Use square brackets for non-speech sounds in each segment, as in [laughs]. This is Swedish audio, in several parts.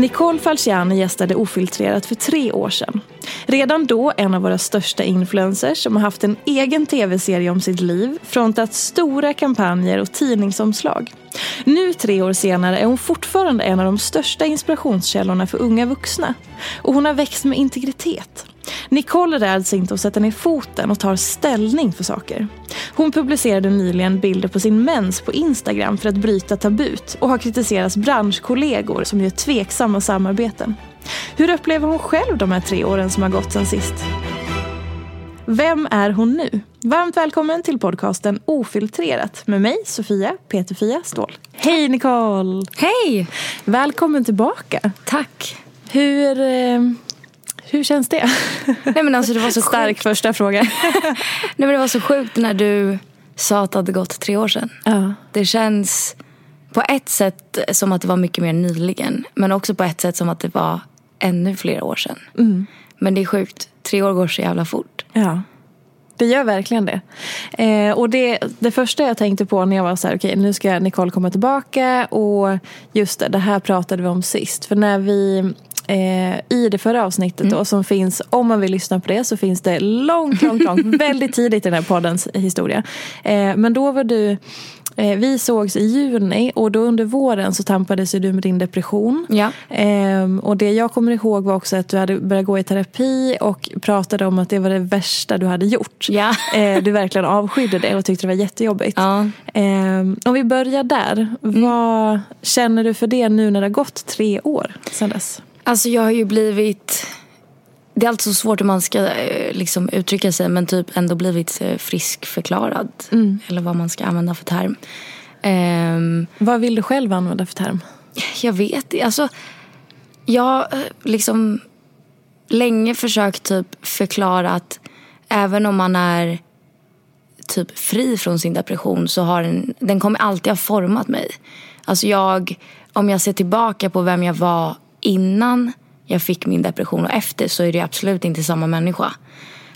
Nicole Falciani gästade Ofiltrerat för tre år sedan. Redan då en av våra största influencers som har haft en egen tv-serie om sitt liv, frontat stora kampanjer och tidningsomslag. Nu tre år senare är hon fortfarande en av de största inspirationskällorna för unga vuxna. Och hon har växt med integritet. Nicole räds inte att sätta ner foten och tar ställning för saker. Hon publicerade nyligen bilder på sin mens på Instagram för att bryta tabut och har kritiserats branschkollegor som gör tveksamma samarbeten. Hur upplever hon själv de här tre åren som har gått sen sist? Vem är hon nu? Varmt välkommen till podcasten Ofiltrerat med mig, Sofia Peterfia Ståhl. Hej Nicole! Hej! Välkommen tillbaka. Tack. Hur, eh, hur känns det? Nej, men alltså, det var så [laughs] Stark sjukt. första fråga. [laughs] Nej, men det var så sjukt när du sa att det hade gått tre år sedan. Ja. Det känns på ett sätt som att det var mycket mer nyligen. Men också på ett sätt som att det var ännu fler år sedan. Mm. Men det är sjukt. Tre år går så jävla fort. Ja, det gör verkligen det. Eh, och det, det första jag tänkte på när jag var så här, okej nu ska Nicole komma tillbaka och just det, det här pratade vi om sist. För när vi eh, i det förra avsnittet då, som finns, om man vill lyssna på det så finns det långt, långt, långt, [laughs] väldigt tidigt i den här poddens historia. Eh, men då var du Eh, Vi sågs i juni och då under våren så tampades du med din depression. Ja. Ehm, och det jag kommer ihåg var också att du hade börjat gå i terapi och pratade om att det var det värsta du hade gjort. Ja. [laughs] Eh, du verkligen avskydde det och tyckte det var jättejobbigt. Ja. Ehm, om vi börjar där. Vad känner du för det nu när det har gått tre år sedan dess? Alltså jag har ju blivit... Det är alltid så svårt hur man ska eh, liksom, uttrycka sig men typ ändå blivit eh, friskförklarad. Eller vad man ska använda för term. Ehm, Vad vill du själv använda för term? Jag vet inte. Alltså, jag har eh, liksom länge försökt typ förklara att även om man är typ fri från sin depression så har den, den kommer alltid ha format mig. Alltså jag, om jag ser tillbaka på vem jag var innan jag fick min depression och efter så är det absolut inte samma människa.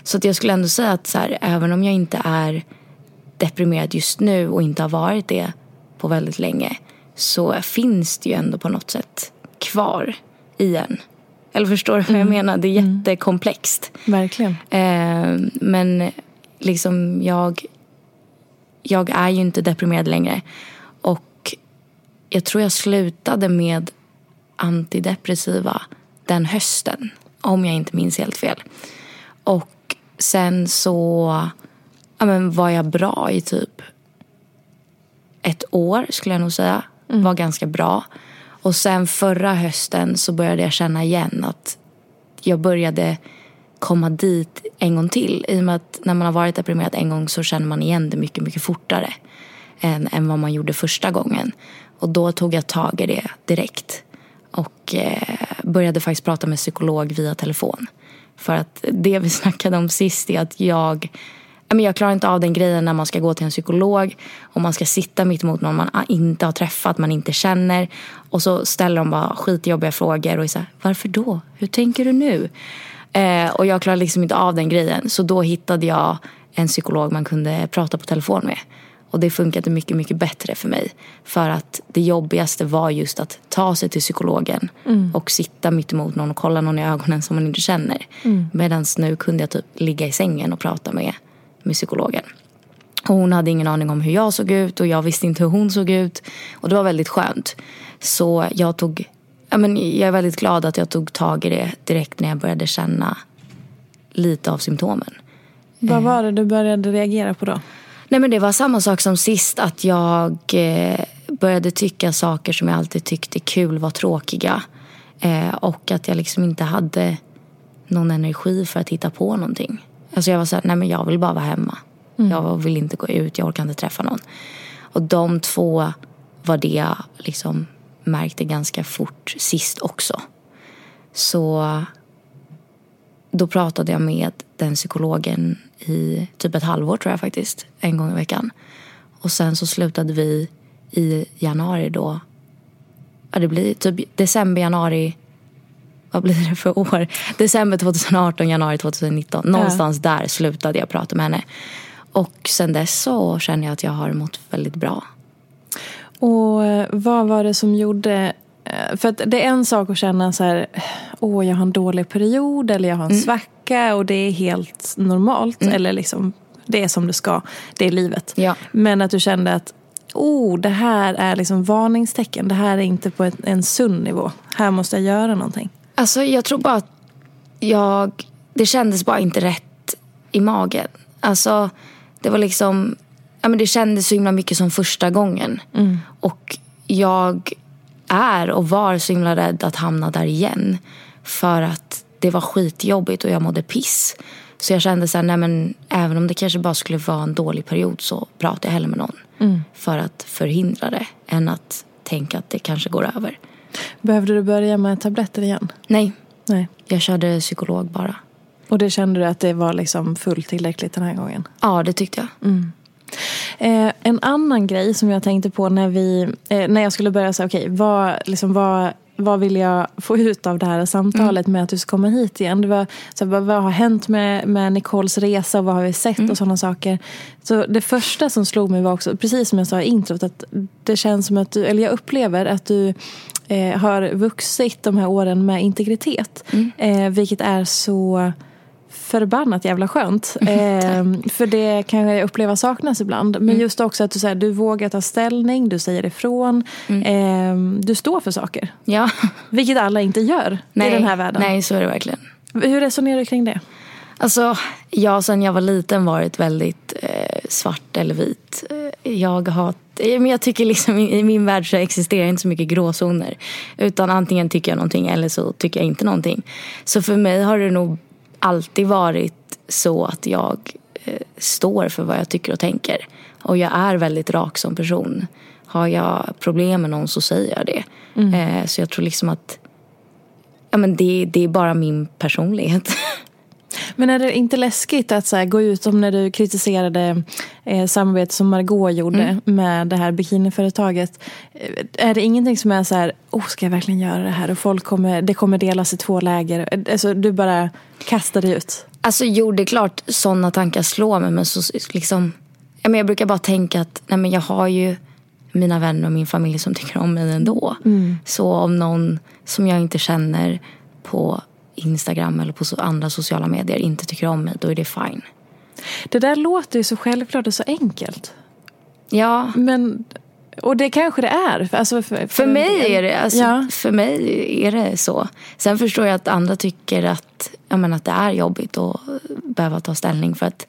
Så att jag skulle ändå säga att så här, även om jag inte är deprimerad just nu och inte har varit det på väldigt länge så finns det ju ändå på något sätt kvar i en. Eller förstår du vad jag menar? Det är jättekomplext. Verkligen. Eh, men liksom jag, jag är ju inte deprimerad längre. Och jag tror jag slutade med antidepressiva den hösten. Om jag inte minns helt fel. Och sen så ja, men var jag bra i typ ett år skulle jag nog säga. Var ganska bra. Och sen förra hösten så började jag känna igen att jag började komma dit en gång till. I och med att när man har varit deprimerad en gång så känner man igen det mycket, mycket fortare. än, än vad man gjorde första gången. Och då tog jag tag i det direkt. Och eh, började faktiskt prata med psykolog via telefon. För att det vi [laughs] snackade om sist är att jag jag klarar inte av den grejen när man ska gå till en psykolog och man ska sitta mitt emot någon man ah, inte har träffat, man inte känner. Och så ställer de bara skitjobbiga frågor och är så här, varför då? Hur tänker du nu? Eh, och jag klarar liksom inte av den grejen. Så då hittade jag en psykolog man kunde prata på telefon med. Och det funkade mycket, mycket bättre för mig. För att det jobbigaste var just att ta sig till psykologen mm. och sitta mitt emot någon och kolla någon i ögonen som man inte känner. Mm. Medan nu kunde jag typ ligga i sängen och prata med, med psykologen. Och hon hade ingen aning om hur jag såg ut och jag visste inte hur hon såg ut. Och det var väldigt skönt. Så jag tog, ja men jag är väldigt glad att jag tog tag i det direkt när jag började känna lite av symptomen. Vad var det du började reagera på då? Nej men det var samma sak som sist att jag eh, började tycka saker som jag alltid tyckte kul var tråkiga. Eh, och att jag liksom inte hade någon energi för att hitta på någonting. Alltså jag var såhär, nej men jag vill bara vara hemma. Mm. Jag vill inte gå ut, jag orkar inte träffa någon. Och de två var det jag liksom märkte ganska fort sist också. Så då pratade jag med den psykologen i typ ett halvår tror jag faktiskt. En gång i veckan. Och sen så slutade vi i januari då. Ja, det blir typ december, januari. Vad blir det för år? December 2018, januari 2019. Någonstans ja. där slutade jag prata med henne. Och sen dess så känner jag att jag har mått väldigt bra. Och eh, vad var det som gjorde för att det är en sak att känna så här, åh jag har en dålig period eller jag har en mm. svacka och det är helt normalt. Mm. Eller liksom, det är som det ska, det är livet. Ja. Men att du kände att, oh det här är liksom varningstecken. Det här är inte på en, en sund nivå. Här måste jag göra någonting. Alltså jag tror bara att jag, det kändes bara inte rätt i magen. Alltså det var liksom, ja men det kändes så himla mycket som första gången. Mm. Och jag är och var så himla rädd att hamna där igen. För att det var skitjobbigt och jag mådde piss. Så jag kände så här, nej men även om det kanske bara skulle vara en dålig period så pratar jag hellre med någon. Mm. För att förhindra det än att tänka att det kanske går över. Behövde du börja med tabletter igen? Nej. nej. Jag körde psykolog bara. Och det kände du att det var liksom fullt tillräckligt den här gången? Ja, det tyckte jag. Mm. Eh, en annan grej som jag tänkte på när, vi, eh, när jag skulle börja säga okej, okay, vad, liksom, vad, vad vill jag få ut av det här samtalet mm. med att du ska komma hit igen? Det var, så, vad, vad har hänt med, med Nicoles resa och vad har vi sett mm. och sådana saker. Så det första som slog mig var också, precis som jag sa i introt, att det känns som att du, eller jag upplever att du eh, har vuxit de här åren med integritet. Mm. Eh, vilket är så förbannat jävla skönt. [laughs] Eh, för det kan jag uppleva saknas ibland. Men mm. just också att du, så här, du vågar ta ställning, du säger ifrån. Mm. Eh, du står för saker. Ja. [laughs] Vilket alla inte gör nej, i den här världen. Nej, så är det verkligen. Hur resonerar du kring det? Alltså, jag sen jag var liten varit väldigt eh, svart eller vit. Eh, jag har men jag tycker liksom i min värld så existerar inte så mycket gråzoner. Utan antingen tycker jag någonting eller så tycker jag inte någonting. Så för mig har det nog alltid varit så att jag eh, står för vad jag tycker och tänker. Och jag är väldigt rak som person. Har jag problem med någon så säger jag det. Mm. Eh, så jag tror liksom att ja, men det, det är bara min personlighet. [laughs] Men är det inte läskigt att så här, gå ut som när du kritiserade eh, samarbetet som Margot gjorde mm. med det här bikiniföretaget. Eh, är det ingenting som är så här, oh, ska jag verkligen göra det här? Och folk kommer, det kommer delas i två läger. Eh, alltså, du bara kastar dig ut. Alltså jo, det är klart sådana tankar slår mig. Men så, liksom, jag brukar bara tänka att nej, men jag har ju mina vänner och min familj som tycker om mig ändå. Mm. Så om någon som jag inte känner på Instagram eller på andra sociala medier inte tycker om mig, då är det fine. Det där låter ju så självklart och så enkelt. Ja. Men, och det kanske det är. Alltså för, för, för mig är det alltså, ja. för mig är det så. Sen förstår jag att andra tycker att, jag menar, att det är jobbigt att behöva ta ställning. För att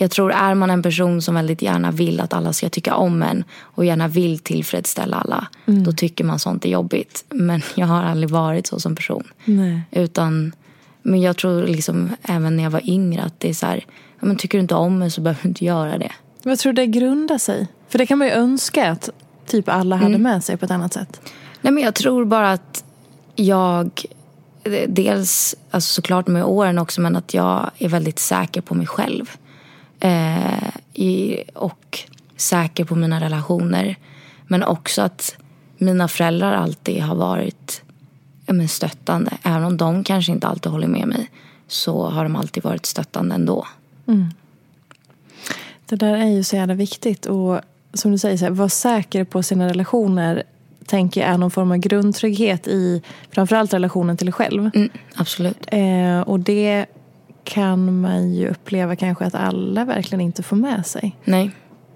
jag tror är man en person som väldigt gärna vill att alla ska tycka om en och gärna vill tillfredsställa alla, mm. då tycker man sånt är jobbigt. Men [laughs] jag har aldrig varit så som person. Nej. Utan, men jag tror liksom även när jag var yngre att det är så här, ja, men tycker du inte om mig så behöver du inte göra det. Vad tror du det grundar sig? För det kan man ju önska att typ alla hade Mm. med sig på ett annat sätt. Nej, men jag tror bara att jag, dels alltså såklart med åren också, men att jag är väldigt säker på mig själv. Eh, i, och säker på mina relationer. Men också att mina föräldrar alltid har varit ja, men stöttande. Även om de kanske inte alltid håller med mig så har de alltid varit stöttande ändå. Det där är ju så jävla viktigt. Och som du säger, så här, vara säker på sina relationer tänker jag är någon form av grundtrygghet i framförallt relationen till dig själv. Mm, absolut. Eh, och det kan man ju uppleva kanske att alla verkligen inte får med sig. Nej.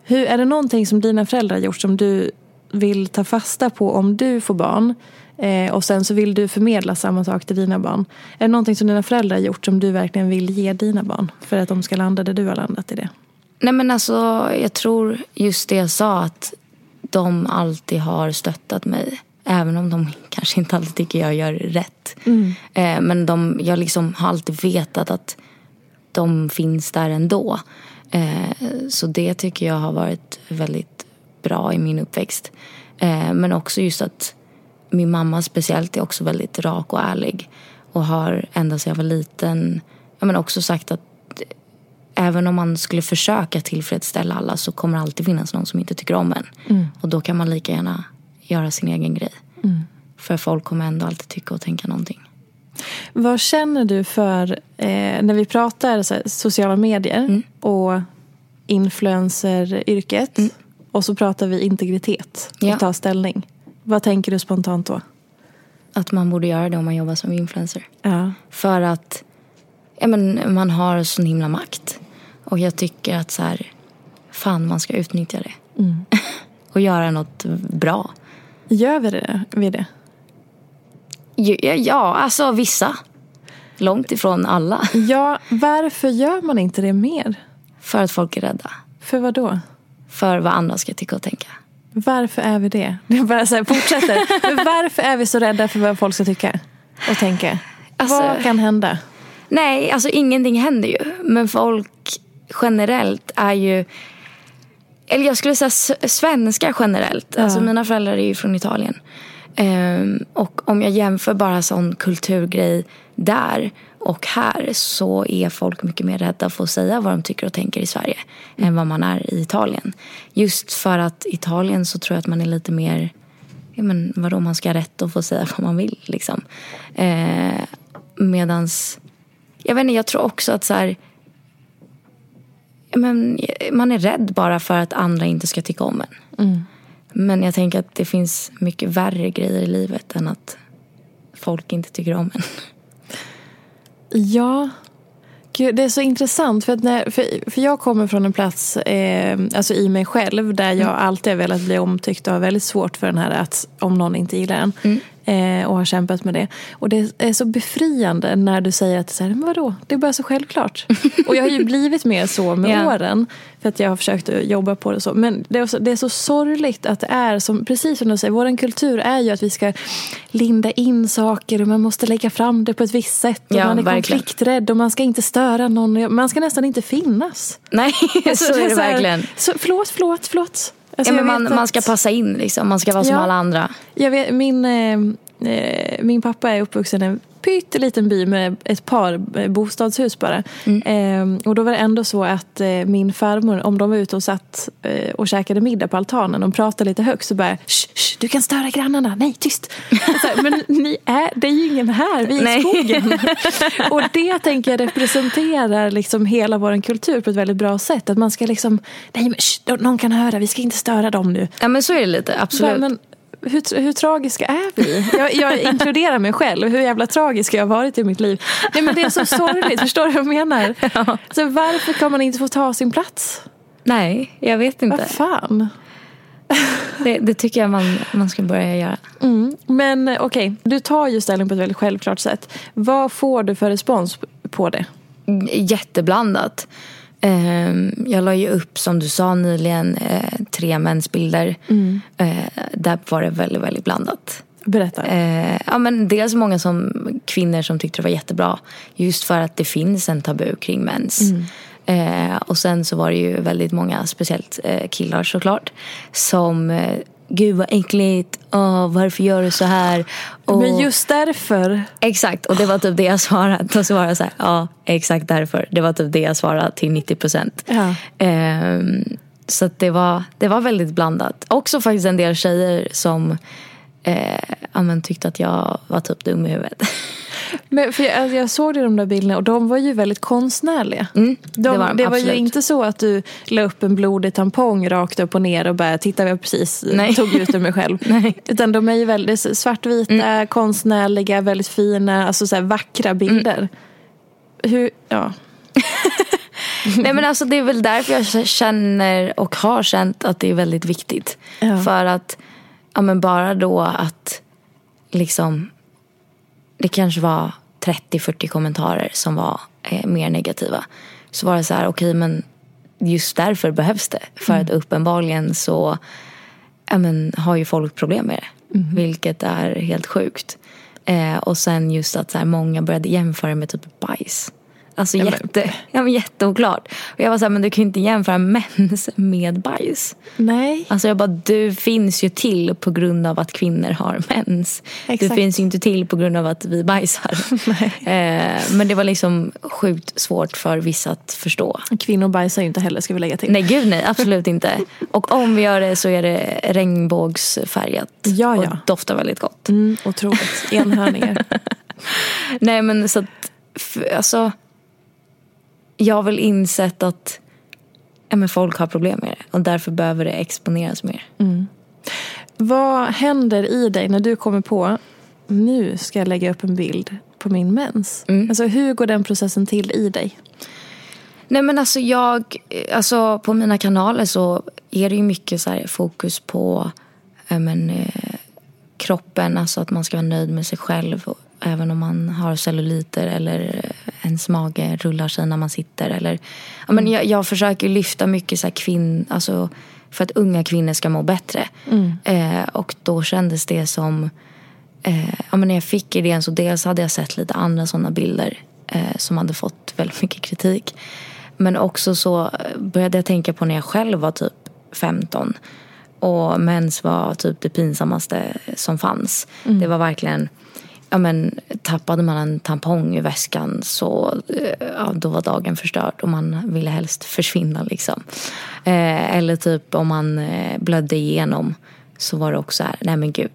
Hur, är det någonting som dina föräldrar gjort som du vill ta fasta på om du får barn? Eh, och sen så vill du förmedla samma sak till dina barn. Är det någonting som dina föräldrar gjort som du verkligen vill ge dina barn? För att de ska landa där du har landat i det. Nej men alltså jag tror just det jag sa att de alltid har stöttat mig. Även om de kanske inte alltid tycker jag gör rätt. Eh, men de, jag liksom har alltid vetat att de finns där ändå. Eh, så det tycker jag har varit väldigt bra i min uppväxt. Eh, men också just att min mamma speciellt är också väldigt rak och ärlig. Och har ända sedan jag var liten ja, men också sagt att även om man skulle försöka tillfredsställa alla så kommer det alltid finnas någon som inte tycker om en. Och då kan man lika gärna göra sin egen grej. För folk kommer ändå alltid tycka och tänka någonting. Vad känner du för, eh, när vi pratar här, sociala medier och influenceryrket och så pratar vi integritet och Ja. ta ställning. Vad tänker du spontant då? Att man borde göra det om man jobbar som influencer. Ja. För att ja, men, man har sån himla makt. Och jag tycker att så här, fan man ska utnyttja det. [laughs] och göra något bra. Gör vi det? Vi det? Ja, ja, alltså vissa. Långt ifrån alla. [laughs] Ja, varför gör man inte det mer? För att folk är rädda. För vad då? För vad andra ska tycka och tänka. Varför är vi det? [laughs] Jag bara så här, fortsätter. [laughs] Men varför är vi så rädda för vad folk ska tycka och tänka? Alltså- vad kan hända? Nej, alltså ingenting händer ju. Men folk generellt är ju... Eller jag skulle säga s- svenskar generellt. Alltså mina föräldrar är ju från Italien. Ehm, och om jag jämför bara sån kulturgrej där och här så är folk mycket mer rädda för att säga vad de tycker och tänker i Sverige än vad man är i Italien. Just för att i Italien så tror jag att man är lite mer ja, men vadå, man ska ha rätt att få säga vad man vill. Liksom. Eh, medans, jag vet inte, jag tror också att så här, ja, men, man är rädd bara för att andra inte ska tycka om en. Men jag tänker att det finns mycket värre grejer i livet än att folk inte tycker om en. Ja, Gud, det är så intressant. För, att när, för, för jag kommer från en plats eh, alltså i mig själv där jag alltid har velat bli omtyckt och har väldigt svårt för den här att om någon inte gillar en. Eh, och har kämpat med det. Och det är så befriande när du säger att så här, men vadå, det är bara så självklart. [laughs] och jag har ju blivit mer så med Ja. åren. För att jag har försökt jobba på det så. Men det är, så, det är så sorgligt att det är som, precis som du säger, vår kultur är ju att vi ska linda in saker och man måste lägga fram det på ett visst sätt. Och Ja, man är verkligen. konflikträdd och man ska inte störa någon. Man ska nästan inte finnas. Nej, Alltså, [laughs] så är det så här- verkligen. Så, förlåt, förlåt, förlåt. Alltså, Ja, men man, man ska passa in, liksom. man ska vara som Ja. alla andra. Jag vet, min, eh, min pappa är uppvuxen i en pytteliten by med ett par eh, bostadshus bara. Eh, och då var det ändå så att eh, min farmor, om de var ute och satt eh, och käkade middag på altanen och pratade lite högt så bara shh, shh, du kan störa grannarna, nej tyst. här, men ni är, det är ju ingen här, vi är i Nej. skogen. [laughs] och det tänker jag representerar liksom hela vår kultur på ett väldigt bra sätt. Att man ska liksom, nej men shh, någon kan höra, vi ska inte störa dem nu. Ja men så är det lite, absolut. Men, hur, hur tragiska är vi? Jag, jag inkluderar mig själv. Hur jävla tragisk jag har varit i mitt liv. Nej, men det är så sorgligt. Förstår du vad jag menar? [laughs] Så varför kan man inte få ta sin plats? Nej, jag vet inte. Vad fan? Det, det tycker jag man, man ska börja göra. Mm. Men okej, du tar ju ställning på ett väldigt självklart sätt. Vad får du för respons på det? Jätteblandat. Ehm, Jag la ju upp, som du sa nyligen, eh, tre mensbilder. Eh, Där var det väldigt, väldigt blandat. Berätta. Eh, ja, men dels många som, kvinnor som tyckte det var jättebra. Just för att det finns en tabu kring mens. Eh, och sen så var det ju väldigt många, speciellt eh, killar såklart, som eh, Gud vad äckligt, oh, varför gör du så här? Och, Men just därför. Exakt, och det var typ det jag svarade. Då svarade jag så här, ja exakt därför. Det var typ det jag svarade till 90 procent. Ja. Ehm, så det, var, det var väldigt blandat. Också faktiskt en del tjejer som eh, tyckte att jag var typ dum i huvudet. [laughs] Men för jag, alltså, jag såg de där bilderna och de var ju väldigt konstnärliga. Mm, de, det var de, det var ju inte så att du la upp en blodig tampong rakt upp och ner och bara titta jag precis Nej. tog ut ur mig själv. [laughs] Nej. Utan de är ju väldigt svartvita, Mm. konstnärliga, väldigt fina, alltså så vackra bilder. Mm. Hur, ja. [laughs] Nej men alltså det är väl därför jag känner och har känt att det är väldigt viktigt. Ja. För att, ja men bara då att liksom, det kanske var 30-40 kommentarer som var eh, mer negativa. Så var det så här, okej men just därför behövs det. För att uppenbarligen så ja, men, har ju folk problem med det. Vilket är helt sjukt. Eh, och sen just att så här, många började jämföra med typ bajs. Alltså men- jätte, ja, men jätteoklart. Och jag var så här, men du kan ju inte jämföra [laughs] mens med bajs. Nej. Alltså jag bara, du finns ju till på grund av att kvinnor har mens. Du Exakt. finns ju inte till på grund av att vi bajsar. [laughs] eh, men det var liksom sjukt svårt för vissa att förstå. Kvinnor bajsar ju inte heller ska vi lägga till. Nej gud nej, absolut inte. Och om vi gör det så är det regnbågsfärgat. Ja, ja. Och doftar väldigt gott. Mm, otroligt. Enhörningar. [laughs] Nej men så att, alltså. Jag har väl insett att ja, men folk har problem med det. Och därför behöver det exponeras mer. Vad händer i dig när du kommer på nu ska jag lägga upp en bild på min mens? Mm. Alltså, hur går den processen till i dig? Nej men alltså jag, alltså på mina kanaler så är det ju mycket så här fokus på men, eh, kroppen, alltså att man ska vara nöjd med sig själv. Och, även om man har celluliter eller ens mage rullar sig när man sitter. Eller, ja, men jag, jag försöker lyfta mycket så här kvinn, alltså för att unga kvinnor ska må bättre. Eh, och då kändes det som eh, ja, men när jag fick idén så dels hade jag sett lite andra sådana bilder eh, som hade fått väldigt mycket kritik. Men också så började jag tänka på när jag själv var typ 15 och mens var typ det pinsammaste som fanns. Det var verkligen Ja, men, tappade man en tampong i väskan så eh, ja, då var dagen förstörd och man ville helst försvinna. Liksom. Eh, eller typ om man eh, blödde igenom så var det också här, nej men gud.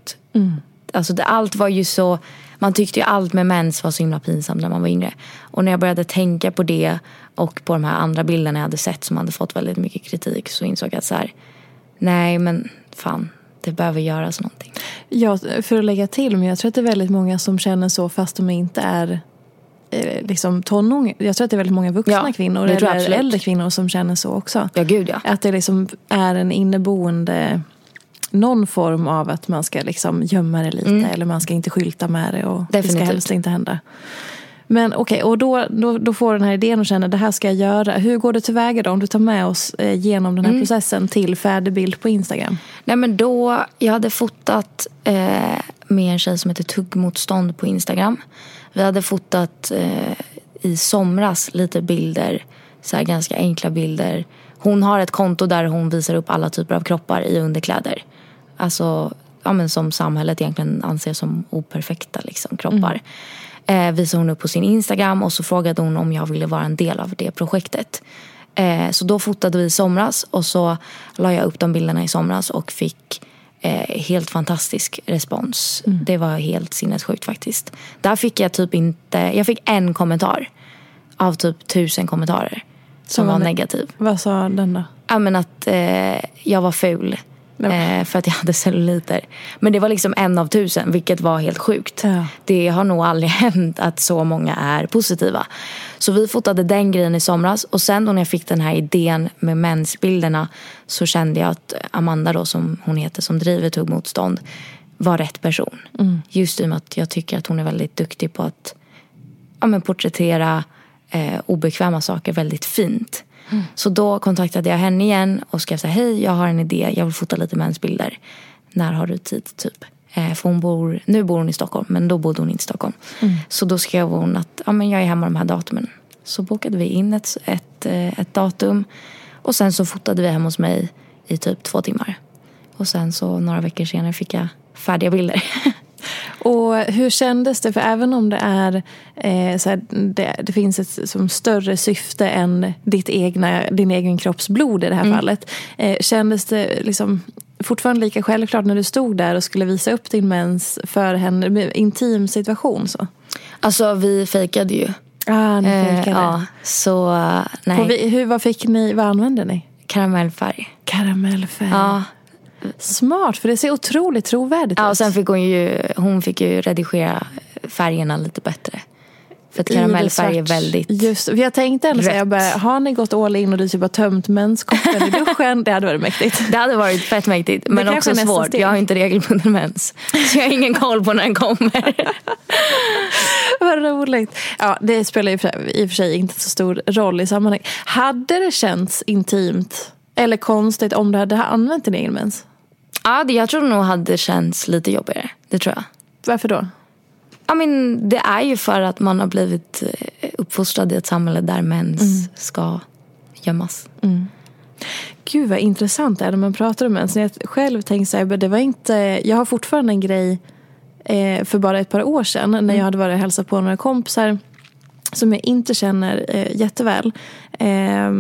Alltså det, allt var ju så, man tyckte ju allt med mens var så himla pinsamt när man var yngre. Och när jag började tänka på det och på de här andra bilderna jag hade sett som hade fått väldigt mycket kritik så insåg jag att så här, nej men fan, det behöver göras någonting. Ja, för att lägga till, men jag tror att det är väldigt många som känner så fast de inte är eh, liksom tonåringar. Jag tror att det är väldigt många vuxna Ja, kvinnor eller äldre kvinnor som känner så också. Ja gud ja. Att det liksom är en inneboende någon form av att man ska liksom gömma det lite eller man ska inte skylta med det och det ska Definitivt. helst inte hända. Men okej, och då, då, då får du den här idén och känner det här ska jag göra. Hur går det tillväga då om du tar med oss eh, genom den här processen till färdig bild på Instagram? Nej men då, jag hade fotat eh, med en tjej som heter Tuggmotstånd på Instagram. Vi hade fotat eh, i somras lite bilder, så här ganska enkla bilder. Hon har ett konto där hon visar upp alla typer av kroppar i underkläder. Alltså, ja men som samhället egentligen anser som operfekta liksom, kroppar. Eh, visade hon upp på sin Instagram och så frågade hon om jag ville vara en del av det projektet. Eh, så då fotade vi i somras och så la jag upp de bilderna i somras och fick eh, helt fantastisk respons. Det var helt sinnessjukt faktiskt. Där fick jag typ inte, jag fick en kommentar av typ tusen kommentarer som Som var var ne- negativ. Vad sa den då? Ja men att eh, jag var ful. Eh, för att jag hade celluliter. Men det var liksom en av tusen, vilket var helt sjukt. Ja. Det har nog aldrig [laughs] hänt att så många är positiva. Så vi fotade den grejen i somras. Och sen då när jag fick den här idén med mensbilderna så kände jag att Amanda då, som hon heter, som driver Tuggmotstånd, var rätt person. Just i och med att jag tycker att hon är väldigt duktig på att ja, men porträttera eh, obekväma saker väldigt fint. Så då kontaktade jag henne igen och skrev så här, hej jag har en idé, jag vill fota lite mensbilder. När har du tid typ? Eh, för hon bor, nu bor hon i Stockholm men då bodde hon inte i Stockholm. Så då skrev hon att ja, men jag är hemma de här datumen. Så bokade vi in ett, ett, eh, ett datum. Och sen så fotade vi hemma hos mig i typ två timmar. Och sen så några veckor senare fick jag färdiga bilder. [laughs] Och hur kändes det? För även om det är eh, så här, det, det, finns ett som större syfte än ditt egna, din egen kropps blod i det här mm. fallet. Eh, kändes det liksom fortfarande lika självklart när du stod där och skulle visa upp din mens för henne, intim situation? Så? Alltså vi fejkade ju. Ah, ni fejkade. Eh, ja, så nej. Vi, hur, vad, fick ni, vad använde ni? Karamellfärg. Karamellfärg. Ja. Smart, för det ser otroligt trovärdigt ut. Ja, och sen fick hon ju, hon fick ju redigera färgerna lite bättre. För att karamellfärg är väldigt Just jag tänkte ändå säga, bara, har ni gått all in och du typ har tömt menskoppen i duschen? Det hade varit mäktigt. [laughs] Det hade varit fett mäktigt. Men också svårt. Jag har inte regelbunden mens. Så jag har ingen koll på när den kommer. [laughs] Vad roligt. Ja, det spelar i och för sig inte så stor roll i sammanhanget. Hade det känts intimt eller konstigt om du hade använt din egen mens? Ja, det, jag tror nog hade känts lite jobbigare. Det tror jag. Varför då? Ja, men det är ju för att man har blivit eh, uppfostrad i ett samhälle där mens mm. ska gömmas. Mm. Gud vad intressant det är när man pratar om mens. Jag själv tänkte så här, det var inte, jag har fortfarande en grej eh, för bara ett par år sedan när mm. jag hade varit och hälsat på några kompisar som jag inte känner eh, jätteväl. Eh,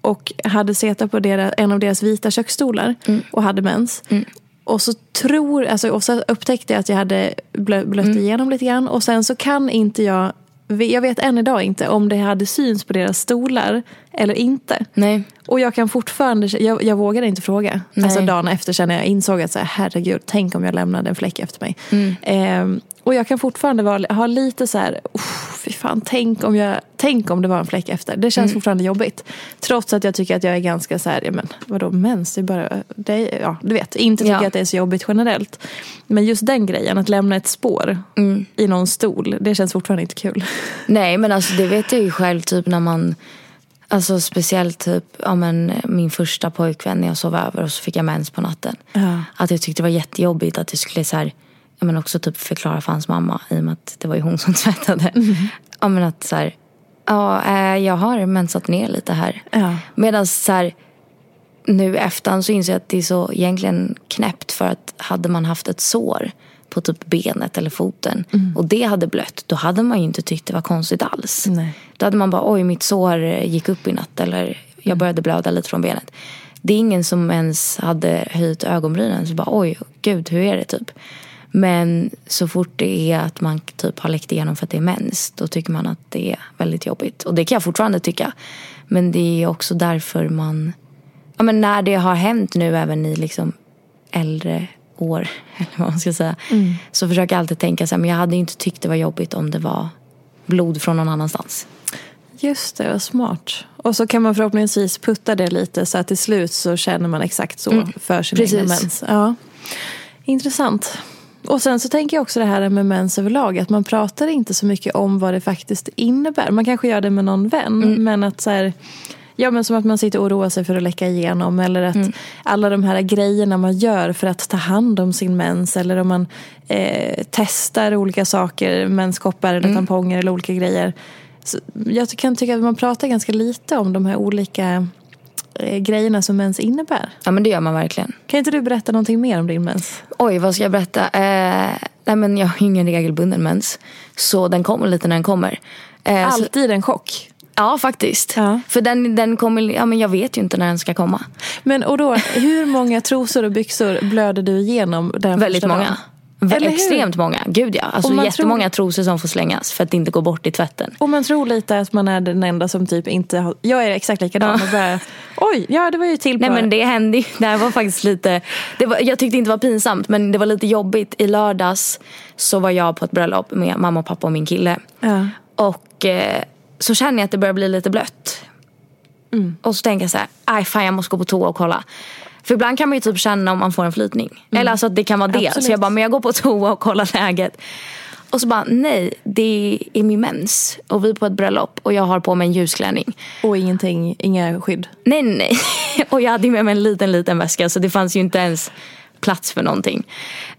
och hade suttit på deras, en av deras vita köksstolar mm. och hade mens. Mm. Och så tror, alltså, och så upptäckte jag att jag hade blö, blött mm. igenom lite grann. Och sen så kan inte jag, jag vet än idag inte om det hade syns på deras stolar eller inte. Nej. Och jag kan fortfarande, jag, jag vågade inte fråga. Nej. Alltså dagen efter sen jag insåg att så här, herregud, tänk om jag lämnade en fläck efter mig. Mm. Eh, och jag kan fortfarande vara, ha lite så här, fy fan, tänk om, jag, tänk om det var en fläck efter. Det känns mm. fortfarande jobbigt. Trots att jag tycker att jag är ganska så här, ja men vadå mens, det är bara, det är, ja du vet, inte tycker ja. att det är så jobbigt generellt. Men just den grejen, att lämna ett spår mm. i någon stol, det känns fortfarande inte kul. [laughs] Nej men alltså det vet jag ju själv typ när man Alltså speciellt typ, ja, men, min första pojkvän när jag sov över och så fick jag mens på natten. Ja. Att jag tyckte det var jättejobbigt att jag skulle så här, ja, men också typ förklara för hans mamma i och med att det var ju hon som [laughs] tvättade. Mm. Ja men att så här, ja äh, jag har mensat ner lite här. Ja. Medan så här, nu efterhand så inser jag att det är så egentligen knäppt för att hade man haft ett sår på typ benet eller foten mm. och det hade blött, då hade man ju inte tyckt det var konstigt alls. Nej. Då hade man bara, oj mitt sår gick upp i natt eller jag mm. började blöda lite från benet. Det är ingen som ens hade höjt ögonbrynen så bara, oj gud hur är det typ. Men så fort det är att man typ har läckt igenom för att det är mens, då tycker man att det är väldigt jobbigt. Och det kan jag fortfarande tycka. Men det är också därför man, ja men när det har hänt nu även i liksom äldre år, [laughs] eller vad man ska säga. Mm. Så försöker jag alltid tänka så här, men jag hade inte tyckt det var jobbigt om det var blod från någon annanstans. Just det, vad smart. Och så kan man förhoppningsvis putta det lite så att till slut så känner man exakt så mm. för sin egen mens. Ja. Intressant. Och sen så tänker jag också det här med mens överlag. Att man pratar inte så mycket om vad det faktiskt innebär. Man kanske gör det med någon vän. Mm. Men att så här, Ja men som att man sitter och oroar sig för att läcka igenom. Eller att mm. alla de här grejerna man gör för att ta hand om sin mens. Eller om man eh, testar olika saker. Menskoppar eller mm. tamponger eller olika grejer. Så jag kan tycka att man pratar ganska lite om de här olika grejerna som mens innebär. Ja men det gör man verkligen. Kan inte du berätta någonting mer om din mens? Oj, vad ska jag berätta? Eh, nej men jag har ingen regelbunden mens. Så den kommer lite när den kommer. Eh, Alltid så... en chock? Ja faktiskt. Ja. För den, den kommer, ja men jag vet ju inte när den ska komma. Men och då, hur många trosor och byxor blöder du igenom den Väldigt många. Dagen? Extremt många, gud ja. Alltså jättemånga tror... trosor som får slängas för att det inte går bort i tvätten. Och man tror lite att man är den enda som typ inte har... Jag är exakt likadan. Ja. Och bara, Oj, ja det var ju till. Nej men det hände Det här var faktiskt lite... Det var, jag tyckte inte det var pinsamt men det var lite jobbigt. I lördags så var jag på ett bröllop med mamma och pappa och min kille. Ja. Och eh, så känner jag att det börjar bli lite blött. Mm. Och så tänker jag så här, aj fan jag måste gå på toa och kolla. För ibland kan man ju typ känna om man får en flytning. Mm. Eller alltså att det kan vara det. Absolut. Så jag bara, men jag går på [laughs] toa och kollar läget. Och så bara, nej, det är min mens. Och vi är på ett bröllop och jag har på mig en ljusklänning. Och ingenting, inga skydd? Nej, nej. [laughs] Och jag hade med mig en liten, liten väska så det fanns ju inte ens plats för någonting.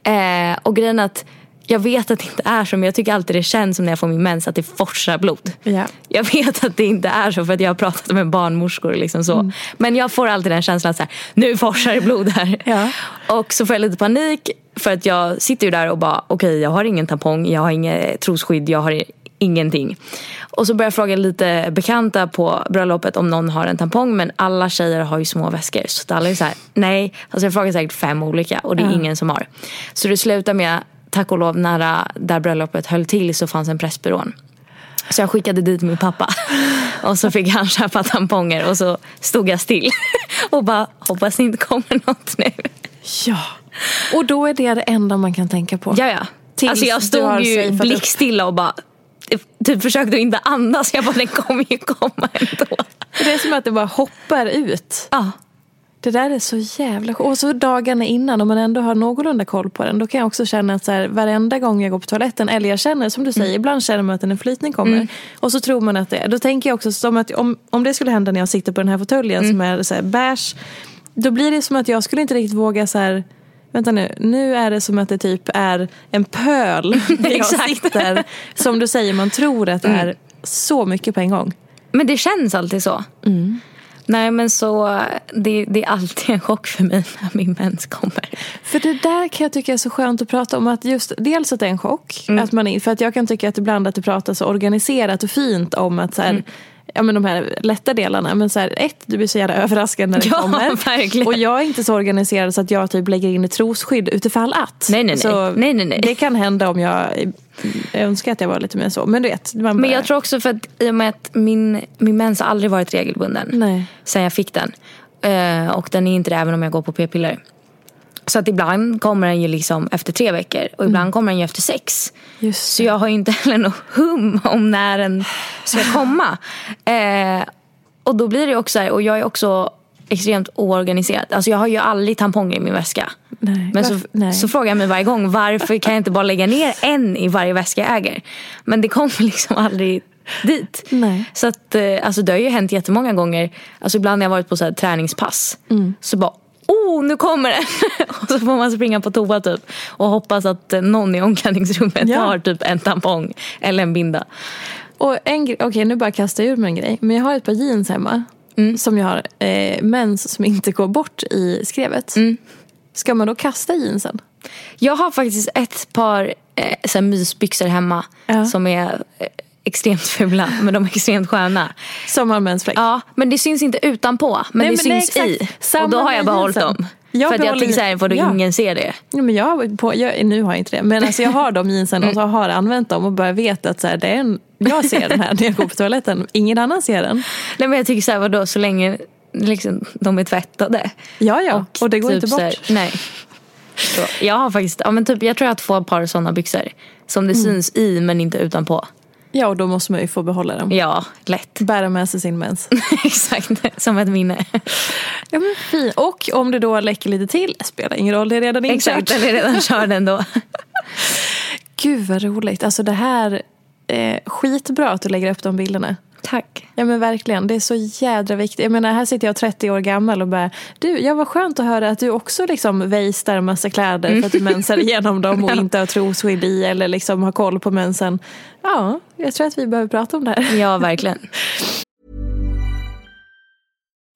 Eh, och grejen att jag vet att det inte är så men jag tycker alltid det känns som när jag får min mens att det forsar blod. Ja. Jag vet att det inte är så för att jag har pratat med barnmorskor. Liksom så. Mm. Men jag får alltid den känslan att nu forsar det blod här. Ja. Och så får jag lite panik för att jag sitter ju där och bara okej jag har ingen tampong, jag har inget trosskydd, jag har ingenting. Och så börjar jag fråga lite bekanta på bröllopet om någon har en tampong men alla tjejer har ju små väskor. Så alla är så här, nej. Alltså jag frågar säkert fem olika och det är ingen som har. Så det slutar med, tack och lov, nära där bröllopet höll till så fanns en pressbyrån. Så jag skickade dit min pappa. [laughs] Och så fick han köpa tamponger och så stod jag still. [laughs] Och bara, hoppas det inte kommer något nu. Ja. Och då är det det enda man kan tänka på. Ja, ja. Tills Alltså jag stod ju blickstilla och bara typ försökte inte andas. Jag bara, den kommer ju komma ändå. Det är som att det bara hoppar ut. Ja. Det där är så jävla. Och så dagarna innan, om man ändå har någorlunda koll på den, då kan jag också känna att så här, varenda gång jag går på toaletten, eller jag känner som du säger, ibland känner man att en flytning kommer. Och så tror man att det är. Då tänker jag också som att om, om det skulle hända när jag sitter på den här fåtöljen som är så här beige, då blir det som att jag skulle inte riktigt våga så här Vänta nu, nu är det som att det typ är en pöl [laughs] där jag sitter. Som du säger, man tror att det är så mycket på en gång. Men det känns alltid så. Nej men så, det, det är alltid en chock för mig när min mens kommer. För det där kan jag tycka är så skönt att prata om. Att just, dels att det är en chock. Mm. Att man, för att jag kan tycka att ibland att det pratas så organiserat och fint om att så Mm. Ja men de här lätta delarna. Men så här, ett, du blir så jävla överraskad när det [laughs] Ja, kommer. verkligen. Och jag är inte så organiserad så att jag typ lägger in ett trosskydd utifall att. Nej, nej, nej. Nej, nej, nej. Det kan hända om jag, jag önskar att jag var lite mer så. Men du vet. Man Men bara- jag tror också för att i och med att min, min mens har aldrig varit regelbunden. Nej. Sen jag fick den. Eh, och den är inte det även om jag går på p-piller. Så att ibland kommer den ju liksom efter tre veckor och ibland kommer den ju efter sex. Just Så jag har ju inte [laughs] heller något hum om när den ska komma. [sighs] Eh, och då blir det också så här, och jag är också extremt oorganiserad. Alltså jag har ju aldrig tamponger i min väska. Nej, Men så, nej. så frågar jag mig varje gång varför kan jag inte bara lägga ner en i varje väska jag äger. Men det kommer [laughs] liksom aldrig dit. Nej. Så att, eh, alltså det har ju hänt jättemånga gånger. Alltså ibland när jag varit på så här träningspass. Mm. Så bara Oh, nu kommer den! [laughs] och så får man springa på toa typ. Och hoppas att eh, någon i omklädningsrummet Ja. har typ en tampong eller en binda. Och en okej nu bara kastar jag ur mig en grej. Men jag har ett par jeans hemma. Mm. Som jag har eh, mens som inte går bort i skrevet. Mm. Ska man då kasta jeansen? Jag har faktiskt ett par eh, så här mysbyxor hemma. Ja. Som är eh, extremt fula men de är extremt sköna. Som har mensfläck? Ja, men det syns inte utanpå. Men Nej, det men nej, syns exakt. i. Samma och då har jag behållit dem. Jag för att jag tänker såhär, vadå ja. ingen ser det? Ja, men jag, på, jag, nu har jag inte det, men alltså jag har de jeansen och så har använt dem och bara vet att så här, det är en, jag ser den här när jag går på toaletten. Ingen annan ser den. Nej men jag tycker såhär, vadå så länge liksom, de är tvättade. Ja, ja. Och, det går typ inte bort. här- nej. Så, jag har faktiskt, ja men typ jag tror jag har två par sådana byxor. Som Mm. det syns i men inte utanpå. Ja, och då måste man ju få behålla dem. Ja, lätt. Bära med sig sin mens. [laughs] Exakt, som ett minne. Ja, men fin. Och om det då läcker lite till, spelar ingen roll, det är redan Exakt, inkört. den är redan [laughs] körd ändå. Gud vad roligt. Alltså det här, eh, skitbra att du lägger upp de bilderna. Tack. Ja men verkligen, det är så jädra viktigt. Jag menar här sitter jag 30 år gammal och bara, du, jag var skönt att höra att du också liksom väjstar massa kläder för att du mensar igenom dem och [laughs] inte har trosskydd i eller liksom har koll på mensen. Ja, jag tror att vi behöver prata om det här. Ja, verkligen. [laughs]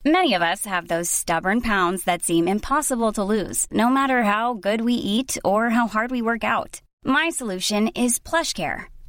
Many of us have those stubborn pounds that seem impossible to lose, no matter how good we eat or how hard we work out. My solution is PlushCare.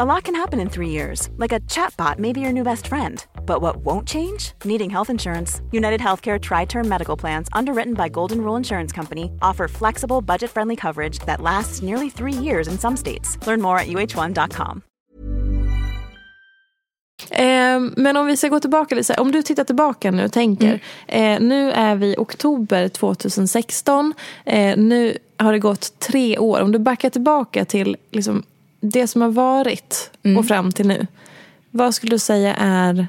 A lot can happen in three years, like a chatbot may be your new best friend. But what won't change? Needing health insurance. United Healthcare Tri Term Medical Plans, underwritten by Golden Rule Insurance Company, offer flexible, budget friendly coverage that lasts nearly three years in some states. Learn more at uh1.com. Eh, men om vi ska gå tillbaka lite, om du tittar tillbaka nu och tänker. Eh, nu är vi oktober 2016. Eh, nu har det gått tre år. Om du backar tillbaka till liksom, det som har varit och fram till nu. Vad skulle du säga är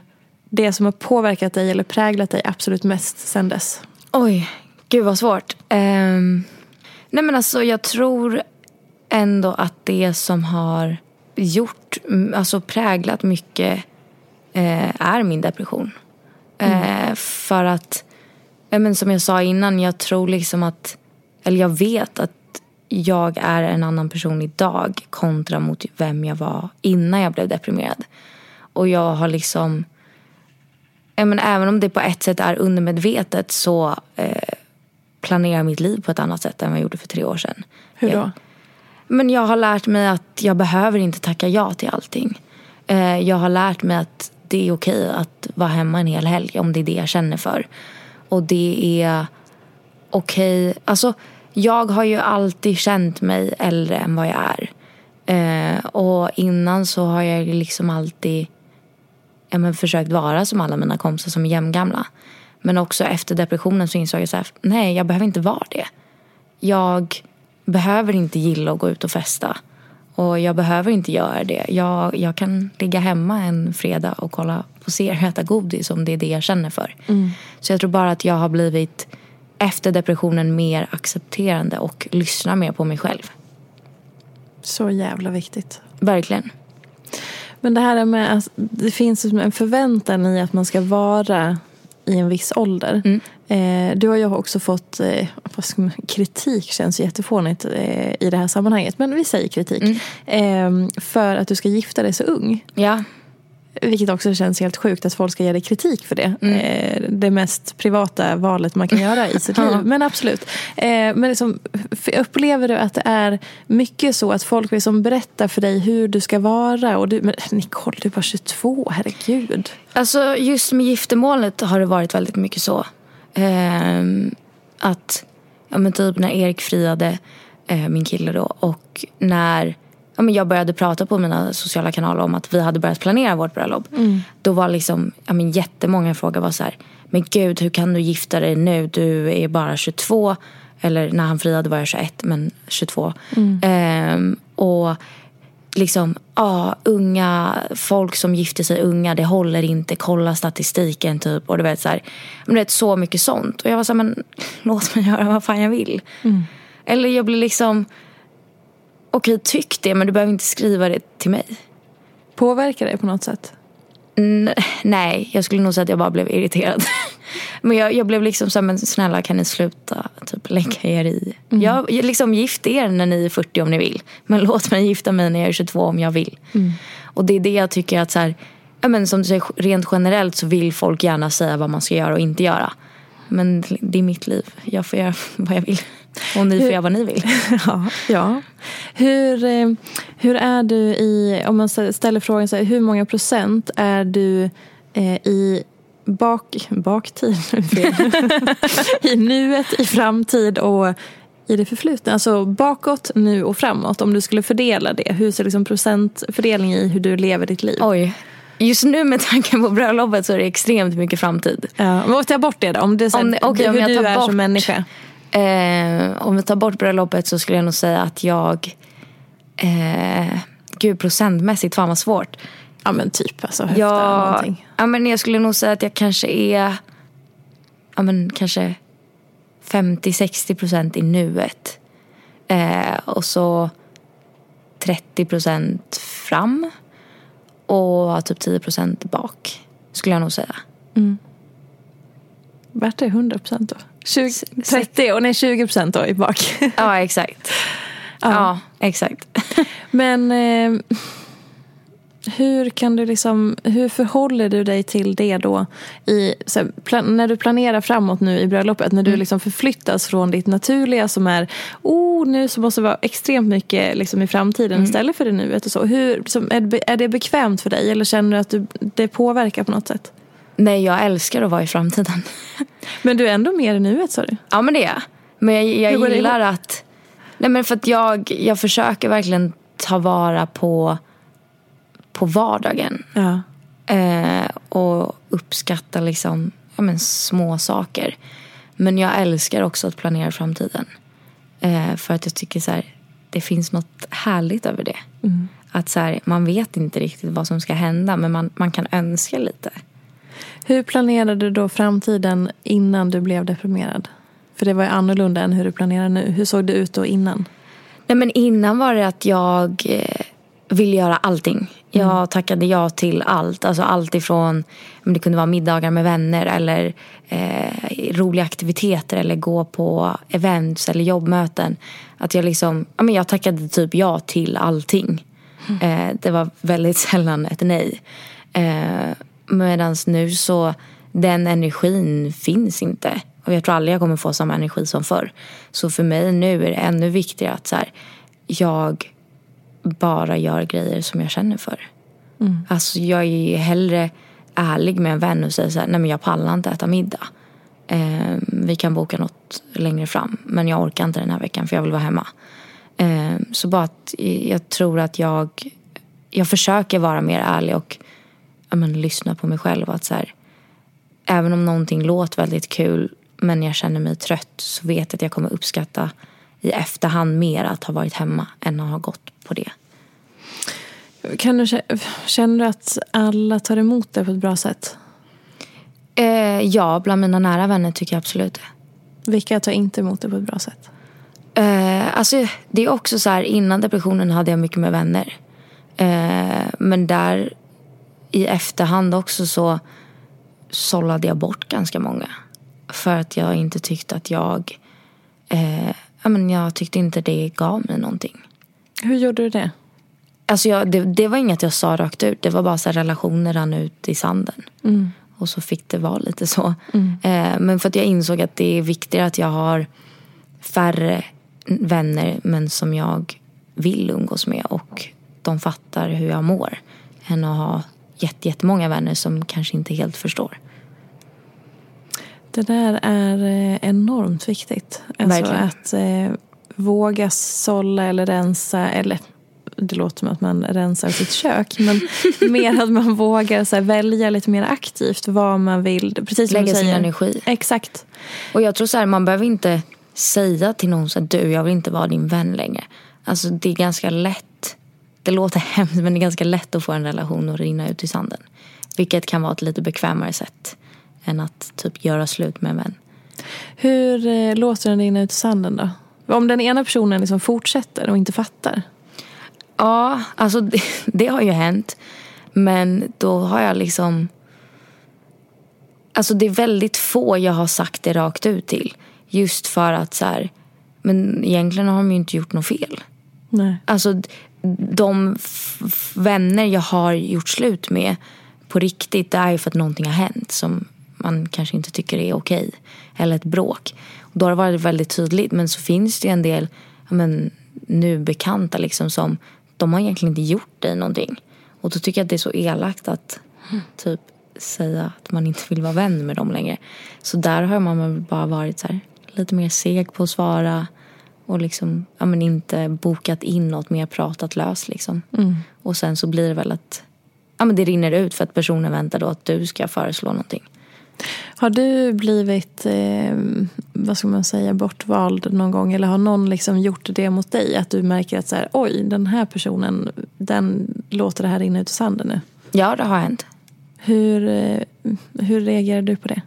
det som har påverkat dig eller präglat dig absolut mest sen dess? Oj, gud vad svårt. Ehm, nej men alltså jag tror ändå att det som har gjort, mm, alltså präglat mycket eh, är min depression. Eh, för att, men som jag sa innan, jag tror liksom att, eller jag vet att jag är en annan person idag kontra mot vem jag var innan jag blev deprimerad. Och jag har liksom ja, men även om det på ett sätt är undermedvetet så eh, planerar jag mitt liv på ett annat sätt än vad jag gjorde för tre år sedan. Hur då? Jag, men jag har lärt mig att jag behöver inte tacka ja till allting. Eh, jag har lärt mig att det är okej att vara hemma en hel helg om det är det jag känner för. Och det är okej. Alltså, jag har ju alltid känt mig äldre än vad jag är. Eh, och innan så har jag liksom alltid ja, men försökt vara som alla mina kompisar som är jämngamla. Men också efter depressionen så insåg jag så här, nej jag behöver inte vara det. Jag behöver inte gilla att gå ut och festa. Och jag behöver inte göra det. Jag, jag kan ligga hemma en fredag och kolla på serier och äta godis om det är det jag känner för. Så jag tror bara att jag har blivit efter depressionen mer accepterande och lyssnar mer på mig själv. Så jävla viktigt. Verkligen. Men det här är med att det finns en förväntan i att man ska vara i en viss ålder. Mm. Eh, du har ju också fått eh, man, kritik, känns jättefånigt eh, i det här sammanhanget. Men vi säger kritik. Mm. Eh, för att du ska gifta dig så ung. Ja. Vilket också känns helt sjukt att folk ska ge dig kritik för det. Mm. Eh, det mest privata valet man kan [laughs] göra i sitt liv. Men absolut. Eh, men liksom, upplever du att det är mycket så att folk liksom berättar för dig hur du ska vara? Och du, men Nicole, du är bara 22, herregud. Alltså just med giftermålet har det varit väldigt mycket så. Ehm, att, ja men typ när Erik friade, eh, min kille då, och när ja, men jag började prata på mina sociala kanaler om att vi hade börjat planera vårt bröllop. Då var liksom, ja men jättemånga frågor var så här, men gud hur kan du gifta dig nu? Du är bara 22. Eller när han friade var jag 21, men 22. Ehm, och liksom, ja, unga, folk som gifter sig unga, det håller inte, kolla statistiken typ. Och du vet så här, men du vet så mycket sånt. Och jag var så här, men låt mig göra vad fan jag vill. Eller jag blir liksom, okej tyck det men du behöver inte skriva det till mig. Påverkar det på något sätt? N- nej, jag skulle nog säga att jag bara blev irriterad. [laughs] men jag, jag blev liksom så här, men snälla kan ni sluta typ lägga er i. Jag, jag liksom gift er när ni är 40 om ni vill. Men låt mig gifta mig när jag är 22 om jag vill. Och det är det jag tycker att så här, ja, men som du säger, rent generellt så vill folk gärna säga vad man ska göra och inte göra. Men det är mitt liv. Jag får göra [laughs] vad jag vill. Och ni får göra vad ni vill. [laughs] Ja. ja. Hur, eh, hur är du i, om man ställer frågan så här, hur många procent är du eh, i bak, baktid, [laughs] i nuet, i framtid och i det förflutna? Alltså bakåt, nu och framåt. Om du skulle fördela det, hur ser liksom procentfördelning i hur du lever ditt liv? Oj. Just nu med tanken på bröllopet så är det extremt mycket framtid. Ja, men om ta bort det då, om det så här, okej, om hur jag du tar är bort- som människa. Eh, om vi tar bort bröllopet så skulle jag nog säga att jag... Eh, gud procentmässigt, fan vad svårt. Ja men typ alltså höften Ja, någonting. ja, men jag skulle nog säga att jag kanske är ja, men kanske 50-60 procent i nuet. Eh, och så 30 procent fram och typ 10 procent bak, skulle jag nog säga. Vart är 100 procent då? 20, 30 och nej 20 procent då i bak. [laughs] Ja, exakt. Ja, exakt. [laughs] Men eh, hur kan du liksom, hur förhåller du dig till det då i, här, plan, när du planerar framåt nu i bröllopet? När du liksom förflyttas från ditt naturliga som är, oh nu så måste det vara extremt mycket liksom, i framtiden istället för det nuet och så. Hur, som, är, det- är det bekvämt för dig eller känner du att du, det påverkar på något sätt? Nej, jag älskar att vara i framtiden. [laughs] Men du är ändå mer i nuet sa du? Ja men det är jag. Men jag, jag går det gillar att... Nej men för att jag, jag försöker verkligen ta vara på, på vardagen. Ja. Eh, och uppskatta liksom, ja, men små saker. Men jag älskar också att planera framtiden. Eh, för att jag tycker så här, det finns något härligt över det. Att så här, man vet inte riktigt vad som ska hända men man, man kan önska lite. Hur planerade du då framtiden innan du blev deprimerad? För det var ju annorlunda än hur du planerar nu. Hur såg det ut då innan? Nej, men innan var det att jag eh, ville göra allting. Jag tackade ja till allt. Alltså allt ifrån, men det kunde vara middagar med vänner eller eh, roliga aktiviteter eller gå på events eller jobbmöten. Att jag liksom, ja, men jag tackade typ ja till allting. Eh, det var väldigt [laughs] sällan ett nej. Eh, Medan nu så, den energin finns inte. Och jag tror aldrig jag kommer få samma energi som förr. Så för mig nu är det ännu viktigare att så här, jag bara gör grejer som jag känner för. Alltså jag är hellre ärlig med en vän och säger så här, nej men jag pallar inte äta middag. Eh, vi kan boka något längre fram. Men jag orkar inte den här veckan för jag vill vara hemma. Eh, så bara att jag tror att jag, jag försöker vara mer ärlig och men, lyssna på mig själv. Att så här, även om någonting låter väldigt kul men jag känner mig trött så vet jag att jag kommer uppskatta i efterhand mer att ha varit hemma än att ha gått på det. Kan du, kä- känner du att alla tar emot det på ett bra sätt? Eh, ja, bland mina nära vänner tycker jag absolut det. Vilka tar inte emot det på ett bra sätt? Eh, alltså, det är också så här, innan depressionen hade jag mycket med vänner. Eh, men där i efterhand också så sållade jag bort ganska många. För att jag inte tyckte att jag... Eh, ja, men jag tyckte inte det gav mig någonting. Hur gjorde du det? Alltså jag, det, det var inget jag sa rakt ut. Det var bara så här, relationer rann ut i sanden. Och så fick det vara lite så. Eh, men för att jag insåg att det är viktigare att jag har färre vänner men som jag vill umgås med och de fattar hur jag mår. Än att ha jättemånga vänner som kanske inte helt förstår. Det där är eh, enormt viktigt. Alltså att eh, våga sålla eller rensa, eller det låter som att man rensar sitt kök, men [laughs] mer att man vågar så här, välja lite mer aktivt vad man vill. Precis som Lägga du sin säger. energi. Exakt. Och jag tror så här, man behöver inte säga till någon så här, du jag vill inte vara din vän längre. Alltså det är ganska lätt, det låter [laughs] hemskt men det är ganska lätt att få en relation att rinna ut i sanden. Vilket kan vara ett lite bekvämare sätt än att typ göra slut med en vän. Hur eh, låter den rinna ut i sanden då? Om den ena personen liksom fortsätter och inte fattar. Ja, alltså [laughs] det, det har ju hänt. Men då har jag liksom... Alltså det är väldigt få jag har sagt det rakt ut till. Just för att så här, men egentligen har de ju inte gjort något fel. Nej. Alltså de vänner jag har gjort slut med på riktigt, det är ju för att någonting har hänt som man kanske inte tycker är okej. Eller ett bråk. Och då har det varit väldigt tydligt. Men så finns det ju en del ja, men, nu bekanta liksom som de har egentligen inte gjort dig någonting. Och då tycker jag att det är så elakt att typ säga att man inte vill vara vän med dem längre. Så där har man väl bara varit så här, lite mer seg på att svara. Och liksom, ja, men inte bokat in något, mer pratat löst liksom. Och sen så blir det väl att ja, men det rinner ut för att personen väntar då att du ska föreslå någonting. Har du blivit, eh, vad ska man säga, bortvald någon gång? Eller har någon liksom gjort det mot dig? Att du märker att så här, oj, den här personen, den låter det här rinna ut i sanden nu. Ja, det har hänt. Hur, eh, hur reagerar du på det?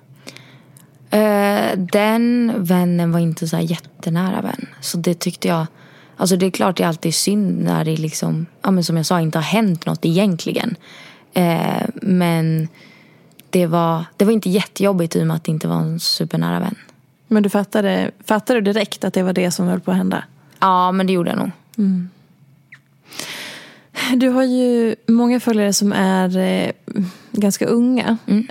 Eh, den vännen var inte så här jättenära vän. Så det tyckte jag... Alltså det är klart det är alltid synd när det liksom, ja men som jag sa, inte har hänt något egentligen. Eh, men det var, det var inte jättejobbigt i och med att det inte var en supernära vän. Men du fattade, fattade du direkt att det var det som höll på att hända? Ja, men det gjorde jag nog. Mm. Du har ju många följare som är eh, ganska unga Mm.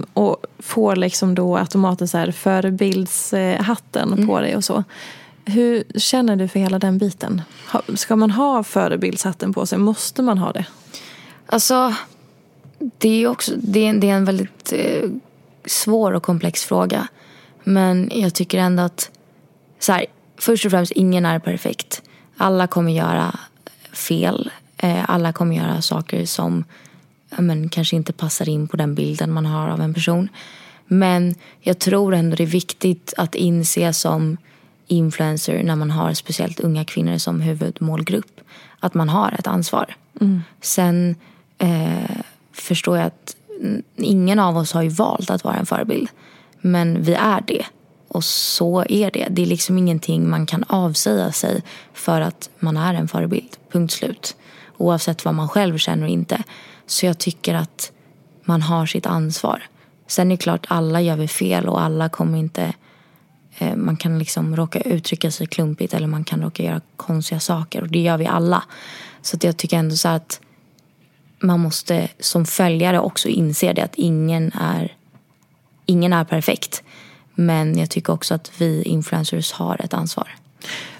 eh, och får liksom då automatiskt så här förebildshatten Mm. på dig och så. Hur känner du för hela den biten? Ska man ha förebildshatten på sig? Måste man ha det? Alltså, det är också det är, det är en väldigt eh, svår och komplex fråga. Men jag tycker ändå att, så här, först och främst, ingen är perfekt. Alla kommer göra fel. Eh, alla kommer göra saker som men, kanske inte passar in på den bilden man har av en person. Men jag tror ändå det är viktigt att inse som influencer när man har speciellt unga kvinnor som huvudmålgrupp. Att man har ett ansvar. Sen eh, förstår jag att mm, ingen av oss har ju valt att vara en förebild. Men vi är det. Och så är det. Det är liksom ingenting man kan avsäga sig för att man är en förebild. Punkt slut. Oavsett vad man själv känner och inte. Så jag tycker att man har sitt ansvar. Sen är det klart, alla gör vi fel och alla kommer inte... Eh, man kan liksom råka uttrycka sig klumpigt eller man kan råka göra konstiga saker. Och det gör vi alla. Så att jag tycker ändå så att man måste som följare också inse det att ingen är, ingen är perfekt. Men jag tycker också att vi influencers har ett ansvar.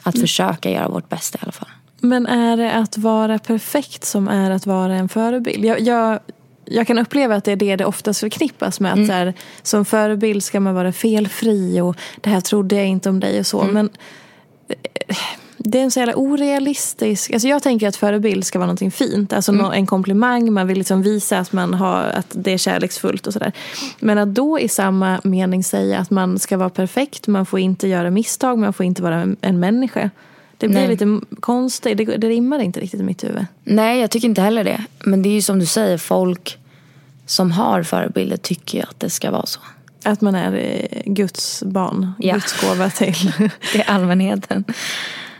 Att försöka göra vårt bästa i alla fall. Men är det att vara perfekt som är att vara en förebild? Jag, jag, jag kan uppleva att det är det det oftast förknippas med. Att så här, som förebild ska man vara felfri och det här trodde jag inte om dig och så. Men eh, det är en så jävla orealistisk... Alltså jag tänker att förebild ska vara någonting fint. Alltså nå- en komplimang, man vill liksom visa att, man har, att det är kärleksfullt och sådär. Men att då i samma mening säga att man ska vara perfekt, man får inte göra misstag, man får inte vara en människa. Det blir Nej. lite konstigt, det, det rimmar inte riktigt i mitt huvud. Nej, jag tycker inte heller det. Men det är ju som du säger, folk som har förebilder tycker ju att det ska vara så. Att man är eh, Guds barn, Ja. Guds gåva till. [laughs] Är allmänheten.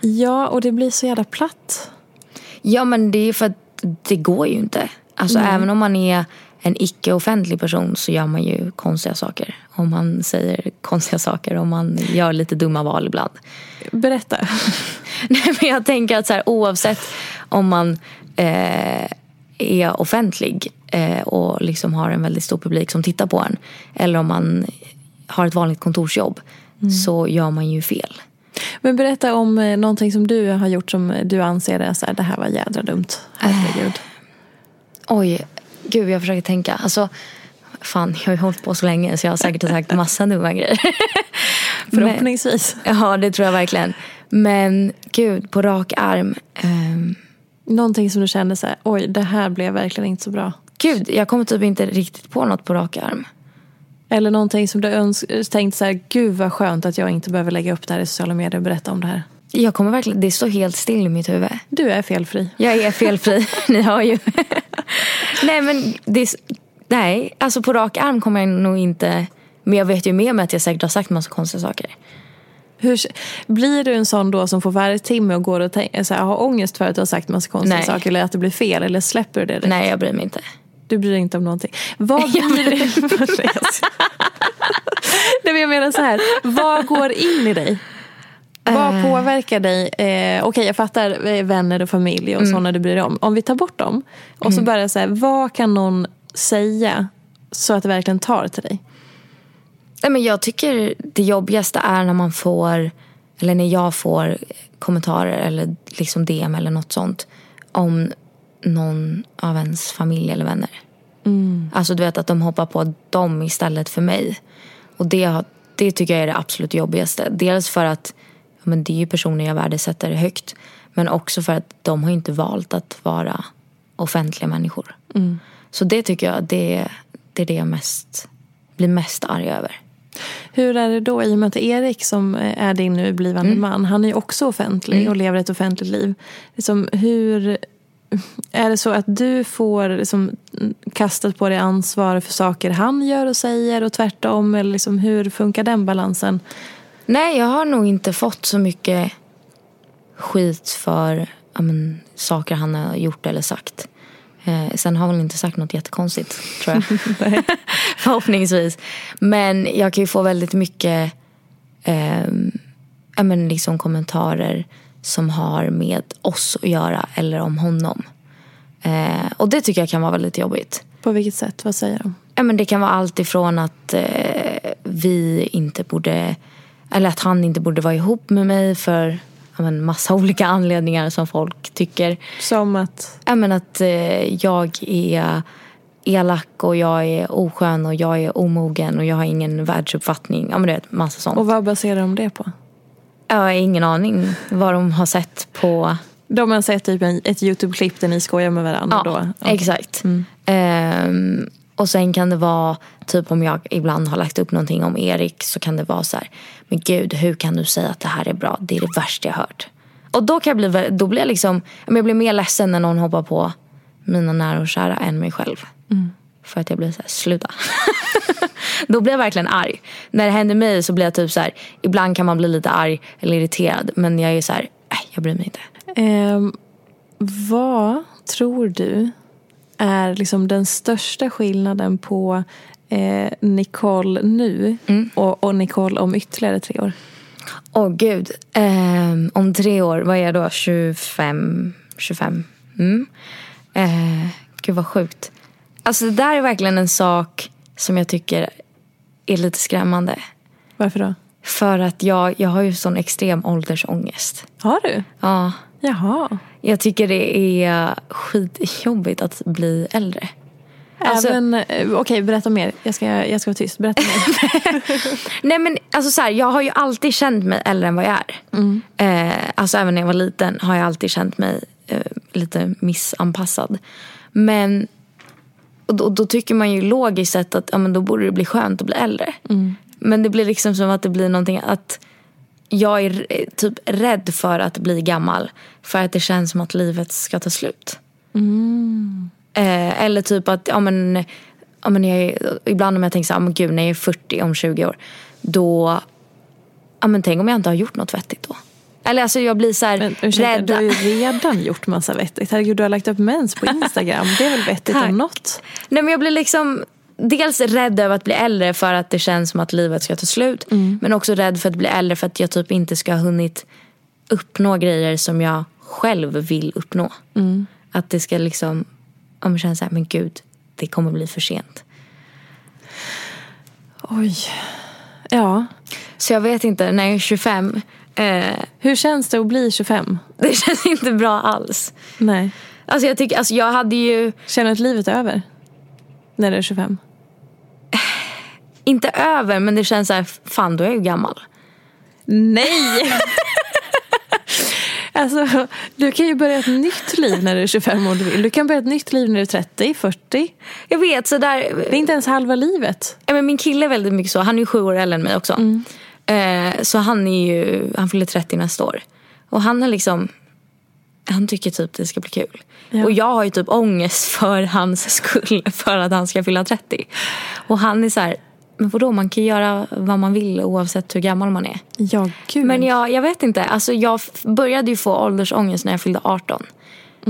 ja, och det blir så jävla platt. Ja, men det är för att det går ju inte. Alltså även om man är en icke-offentlig person så gör man ju konstiga saker. Om man säger konstiga saker och man gör lite dumma val ibland. Berätta. [laughs] Nej, men jag tänker att så här, oavsett om man eh, är offentlig eh, och liksom har en väldigt stor publik som tittar på en. Eller om man har ett vanligt kontorsjobb. Så gör man ju fel. Men berätta om eh, någonting som du har gjort som du anser är så här, det här var jädra dumt. Herregud. Oj, gud jag försöker tänka. Alltså, fan jag har ju hållit på så länge så jag har säkert sagt massa dumma grejer. [laughs] Förhoppningsvis. Men, ja, det tror jag verkligen. Men gud, på rak arm. ehm, Någonting som du kände så här, oj det här blev verkligen inte så bra. gud, jag kommer typ inte riktigt på något på rak arm. Eller någonting som du öns- tänkt så här, gud vad skönt att jag inte behöver lägga upp det här i sociala medier och berätta om det här. Jag kommer verkligen, det står helt still i mitt huvud. Du är felfri. Jag är felfri, [laughs] ni har ju. nej men, det, nej, alltså på rak arm kommer jag nog inte. Men jag vet ju med mig att jag säkert har sagt massa konstiga saker. Hur, blir du en sån då som får varje timme och går och tänk, så här, har ångest för att du har sagt massa konstiga Nej. saker eller att det blir fel eller släpper du det? direkt? Nej, jag bryr mig inte. Du bryr dig inte om någonting. Vad [laughs] blir det? [laughs] Nej, men jag menar så här, vad går in i dig? Vad påverkar dig? Eh, Okej, jag fattar eh, vänner och familj och sådana du bryr dig om. Om vi tar bort dem och så bara så här, vad kan någon säga så att det verkligen tar till dig? Nej, men jag tycker det jobbigaste är när man får, eller när jag får kommentarer eller liksom DM eller något sånt om någon av ens familj eller vänner. Alltså du vet att de hoppar på dem istället för mig. Och det, det tycker jag är det absolut jobbigaste. Dels för att men det är ju personer jag värdesätter högt. Men också för att de har inte valt att vara offentliga människor. Så det tycker jag, det, det är det jag mest blir mest arg över. Hur är det då i och med att Erik som är din nu blivande Mm. man, han är ju också offentlig och lever ett offentligt liv. Liksom, hur är det så att du får liksom, kastat på dig ansvar för saker han gör och säger och tvärtom? Eller liksom, hur funkar den balansen? Nej, jag har nog inte fått så mycket skit för ja, men, saker han har gjort eller sagt. Eh, sen har han inte sagt något jättekonstigt, tror jag. [laughs] [laughs] Förhoppningsvis. Men jag kan ju få väldigt mycket eh, ja, men liksom kommentarer som har med oss att göra eller om honom. Eh, och det tycker jag kan vara väldigt jobbigt. På vilket sätt? Vad säger de? Ja, men det kan vara allt ifrån att eh, vi inte borde, eller att han inte borde vara ihop med mig för ja, men massa [laughs] olika anledningar som folk tycker. Som att... Ja, men att eh, jag är elak och jag är oskön och jag är omogen och jag har ingen världsuppfattning. Ja men du vet, massa sånt. Och vad baserar de det på? Jag har ingen aning vad de har sett på De har sett typ en, ett YouTube-klipp där ni skojar med varandra. Ja, då. Okej. exakt. Ehm, och sen kan det vara, typ om jag ibland har lagt upp någonting om Erik så kan det vara så här, men gud hur kan du säga att det här är bra? Det är det värsta jag hört. Och då kan jag bli, då blir jag liksom, jag blir mer ledsen när någon hoppar på mina nära och kära än mig själv. För att jag blir så här, sluta. [laughs] då blir jag verkligen arg. När det händer mig så blir jag typ så här, ibland kan man bli lite arg eller irriterad. Men jag är så här, nej jag bryr mig inte. Ehm, vad tror du är liksom den största skillnaden på eh, Nicole nu och, och Nicole om ytterligare tre år? Åh gud. Ehm, om tre år, vad är jag då? 25? 25? Mm. Eh, gud vad sjukt. Alltså det där är verkligen en sak som jag tycker är lite skrämmande. Varför då? För att jag, jag har ju sån extrem åldersångest. Har du? Ja. Jaha. Jag tycker det är skitjobbigt att bli äldre. Alltså- Även, eh, Okej, berätta mer. Jag ska, jag ska vara tyst. Berätta mer. [laughs] Nej men alltså så här, jag har ju alltid känt mig äldre än vad jag är. Eh, alltså även när jag var liten har jag alltid känt mig eh, lite missanpassad. Men och då, då tycker man ju logiskt sett att ja, men då borde det bli skönt att bli äldre. Men det blir liksom som att det blir någonting att jag är eh, typ rädd för att bli gammal. För att det känns som att livet ska ta slut. Eh, eller typ att, ja men, ja, men jag ibland om jag tänker så här, men gud när jag är 40 om 20 år. Då, ja men tänk om jag inte har gjort något vettigt då. Eller alltså jag blir så här Men ursäkta, rädd. du har ju redan gjort massa vettigt. Herregud, du har lagt upp mens på [laughs] Instagram. Det är väl vettigt Tack. om något? Nej men jag blir liksom dels rädd över att bli äldre för att det känns som att livet ska ta slut. Men också rädd för att bli äldre för att jag typ inte ska ha hunnit uppnå grejer som jag själv vill uppnå. Att det ska liksom, om jag känner så här, men gud, det kommer bli för sent. Oj. Ja. Så jag vet inte, när jag är 25, eh, Hur känns det att bli 25? [laughs] det känns inte bra alls. Nej. Alltså jag tycker, alltså jag hade ju, Känner du att livet är över? När du är 25? Inte över, men det känns så här, fan då är jag ju gammal. Nej! [laughs] alltså, du kan ju börja ett nytt liv när du är 25 om du vill. Du kan börja ett nytt liv när du är 30, 40. Jag vet, så där, Det är inte ens halva livet. Ja, men min kille är väldigt mycket så. Han är ju sju år äldre än mig också. Eh, så han är ju, han fyller 30 nästa år. Och han är liksom, han tycker typ det ska bli kul. Ja. Och jag har ju typ ångest för hans skull för att han ska fylla 30. Och han är så här, men vadå man kan göra vad man vill oavsett hur gammal man är. Ja, gud. Men jag, jag vet inte, alltså jag började ju få åldersångest när jag fyllde 18.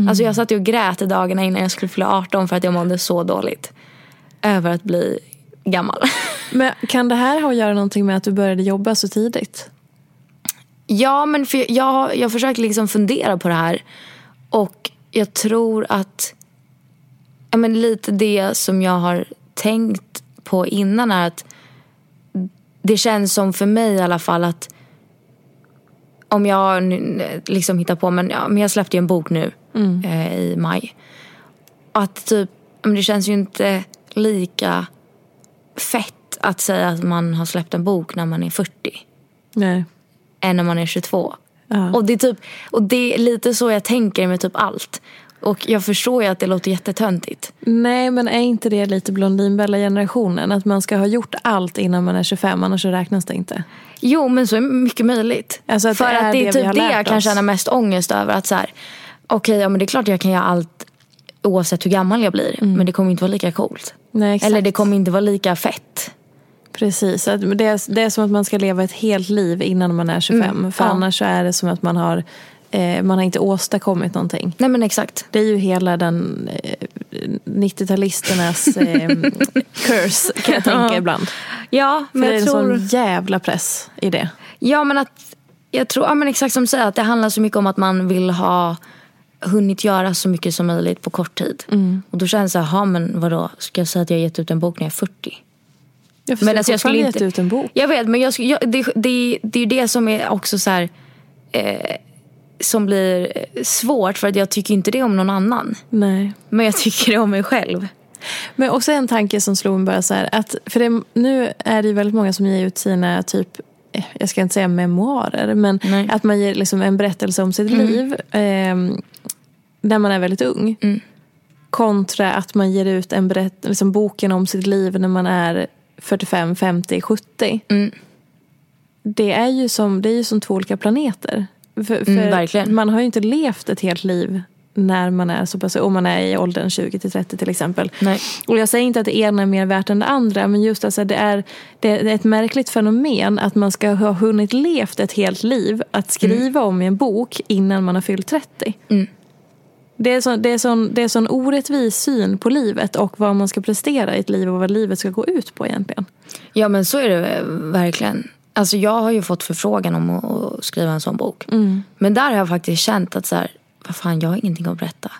Alltså jag satt ju och grät dagarna innan jag skulle fylla 18 för att jag mådde så dåligt. Över att bli gammal. [laughs] Men kan det här ha att göra någonting med att du började jobba så tidigt? Ja, men för jag, jag, jag försöker liksom fundera på det här. Och jag tror att ja, men lite det som jag har tänkt på innan är att det känns som för mig i alla fall att om jag liksom hittar på, men, ja, men jag släppte ju en bok nu eh, i maj. Att typ, men det känns ju inte lika fett att säga att man har släppt en bok när man är 40 Nej. än när man är 22. Ja. Och, det är typ, och det är lite så jag tänker med typ allt. Och jag förstår ju att det låter jättetöntigt. Nej, men är inte det lite Blondinbella-generationen? Att man ska ha gjort allt innan man är 25, annars så räknas det inte. Jo, men så är mycket möjligt. Alltså att För det att det är typ det jag kan känna mest ångest över. Att så här, okej, ja, men det är klart jag kan göra allt oavsett hur gammal jag blir. Men det kommer inte vara lika coolt. Nej, exakt. Eller det kommer inte vara lika fett. Precis, det är, det är som att man ska leva ett helt liv innan man är 25. För ja. annars är det som att man har, eh, man har inte åstadkommit någonting. Nej men exakt. Det är ju hela den eh, 90-talisternas eh, [laughs] curse kan jag tänka ibland. Ja, För men det är jag en sån jävla press i det. Ja men att, jag tror, ja men exakt som du säger, att det handlar så mycket om att man vill ha hunnit göra så mycket som möjligt på kort tid. Mm. Och då känns det, jaha men vadå, ska jag säga att jag har gett ut en bok när jag är 40? Jag, men alltså, jag skulle inte... gett ut en bok. Jag vet, men jag, jag, det, det, det är ju det som är också så här, eh, som blir svårt för att jag tycker inte det om någon annan. Nej. Men jag tycker det om mig själv. Men också en tanke som slog mig bara så här. Att, för det, nu är det ju väldigt många som ger ut sina typ eh, jag ska inte säga memoarer, men Nej. Mm. att man ger liksom en berättelse om sitt liv eh, när man är väldigt ung. Kontra att man ger ut en berätt, liksom boken om sitt liv när man är 45, 50, 70. Mm. Det är ju som, det är ju som två olika planeter. För, för Mm, verkligen. Man har ju inte levt ett helt liv när man är så pass, om man är i åldern 20 till 30 till exempel. Nej. Och jag säger inte att det ena är mer värt än det andra, men just alltså det är, det är ett märkligt fenomen att man ska ha hunnit levt ett helt liv att skriva om i en bok innan man har fyllt 30. Mm. Det är, så, det, är sån, det är sån orättvis syn på livet och vad man ska prestera i ett liv och vad livet ska gå ut på egentligen. Ja men så är det eh, verkligen. Alltså jag har ju fått förfrågan om att, skriva en sån bok. Mm. Men där har jag faktiskt känt att så här, vad fan jag har ingenting att berätta.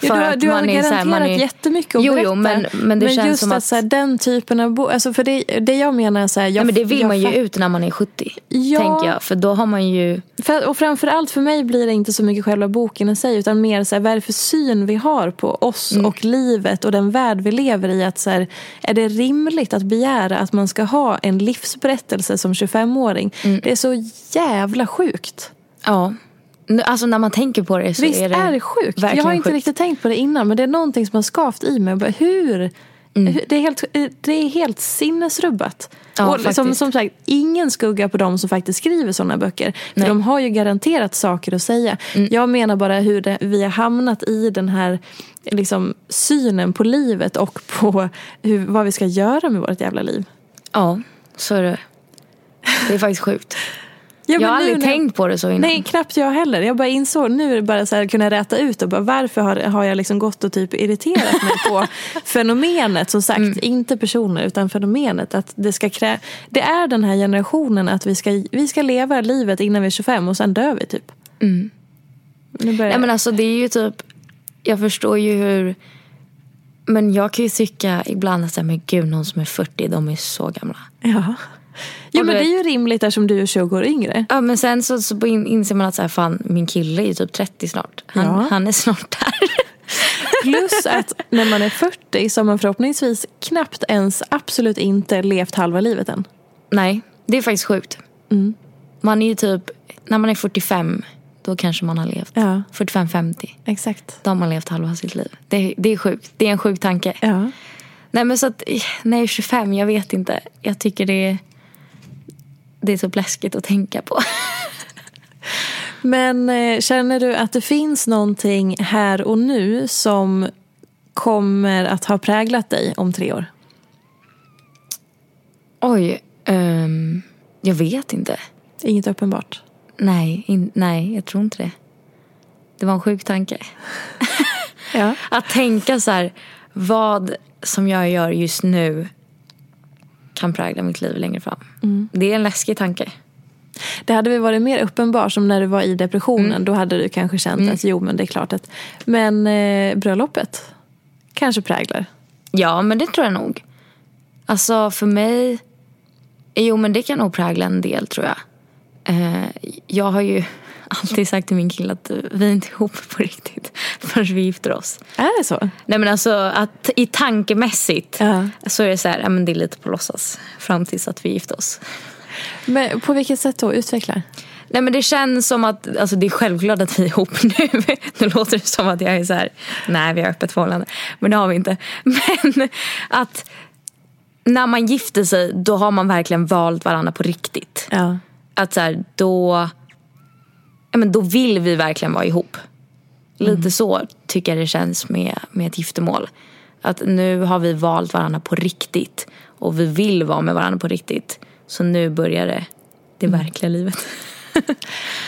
Ja, du har, du har här, garanterat man är- jättemycket att jo, berätta. Jo, men, men det känns just som att, att... så här, den typen av bok, alltså för det, det jag menar är så här, jag, nej, men det vill man ju ut när man är 70. Ja. Tänker jag. För då har man ju... För, och framförallt för mig blir det inte så mycket själva boken i sig utan mer så här, vad är det för syn vi har på oss Mm. och livet och den värld vi lever i. Att så här, är det rimligt att begära att man ska ha en livsberättelse som 25-åring? Mm. Det är så jävla sjukt. Ja. Alltså när man tänker på det så Visst är det... är det sjukt? Jag har inte sjukt. riktigt tänkt på det innan men det är någonting som har skavt i mig. Bara, hur? Mm. Det, är helt, det är helt sinnesrubbat. Ja, och faktiskt. som sagt, ingen skugga på de som faktiskt skriver sådana böcker. För Nej. Mm. de har ju garanterat saker att säga. Jag menar bara hur det, vi har hamnat i den här liksom, synen på livet och på hur, vad vi ska göra med vårt jävla liv. Ja, så är det. Det är faktiskt sjukt. Ja, jag har nu aldrig när- tänkt på det så innan. Nej, knappt jag heller. Jag bara insåg, nu är det bara så här, kunna räta ut och bara, varför har, har jag liksom gått och typ irriterat mig på [laughs] fenomenet, som sagt, Mm. inte personer utan fenomenet. Att det, ska krä... det är den här generationen att vi ska, vi ska leva livet innan vi är 25 och sen dör vi typ. Nu börjar... Mm. Nej, men alltså det är ju typ, jag förstår ju hur, men jag kan ju tycka ibland att men gud någon som är 40, de är så gamla. ja. Jo men det är ju rimligt eftersom du är 20 år yngre. Ja men sen så, så in- inser man att så här, fan, min kille är ju typ 30 snart. Han, Ja. han är snart där. [laughs] Plus att när man är 40 så har man förhoppningsvis knappt ens, absolut inte levt halva livet än. Nej, det är faktiskt sjukt. Mm. Man är ju typ, när man är 45, då kanske man har levt. Ja. 45-50, Exakt. då har man levt halva sitt liv. Det, det är sjukt, det är en sjuk tanke. Ja. Nej men så att, när jag är 25, jag vet inte. Jag tycker det är, det är så läskigt att tänka på. Men eh, känner du att det finns någonting här och nu som kommer att ha präglat dig om tre år? Oj, ehm, jag vet inte. Inget uppenbart. Nej, in, nej, jag tror inte det. Det var en sjuk tanke. Ja. [laughs] Att tänka så här, vad som jag gör just nu kan prägla mitt liv längre fram. Det är en läskig tanke. Det hade väl varit mer uppenbart som när du var i depressionen. Då hade du kanske känt att jo men det är klart att... Men eh, bröllopet kanske präglar. Ja, men det tror jag nog. Alltså för mig, jo men det kan nog prägla en del tror jag. Eh, jag har ju alltid sagt till min kille att vi är inte ihop på riktigt [laughs] förrän vi gifter oss. Är det så? Nej men alltså att i tankemässigt Ja. så är det så här, ja, men det är lite på låtsas fram tills att vi gifter oss. Men på vilket sätt då? Utveckla. Nej men det känns som att, alltså det är självklart att vi är ihop [laughs] nu. Nu låter det som att jag är så här, nej vi har öppet förhållande. Men det har vi inte. [laughs] Men att när man gifter sig då har man verkligen valt varandra på riktigt. Ja. Att så här, då, ja, men då vill vi verkligen vara ihop. Lite så tycker jag det känns med, med ett giftermål. Att nu har vi valt varandra på riktigt. Och vi vill vara med varandra på riktigt. Så nu börjar det, det verkliga livet. [laughs]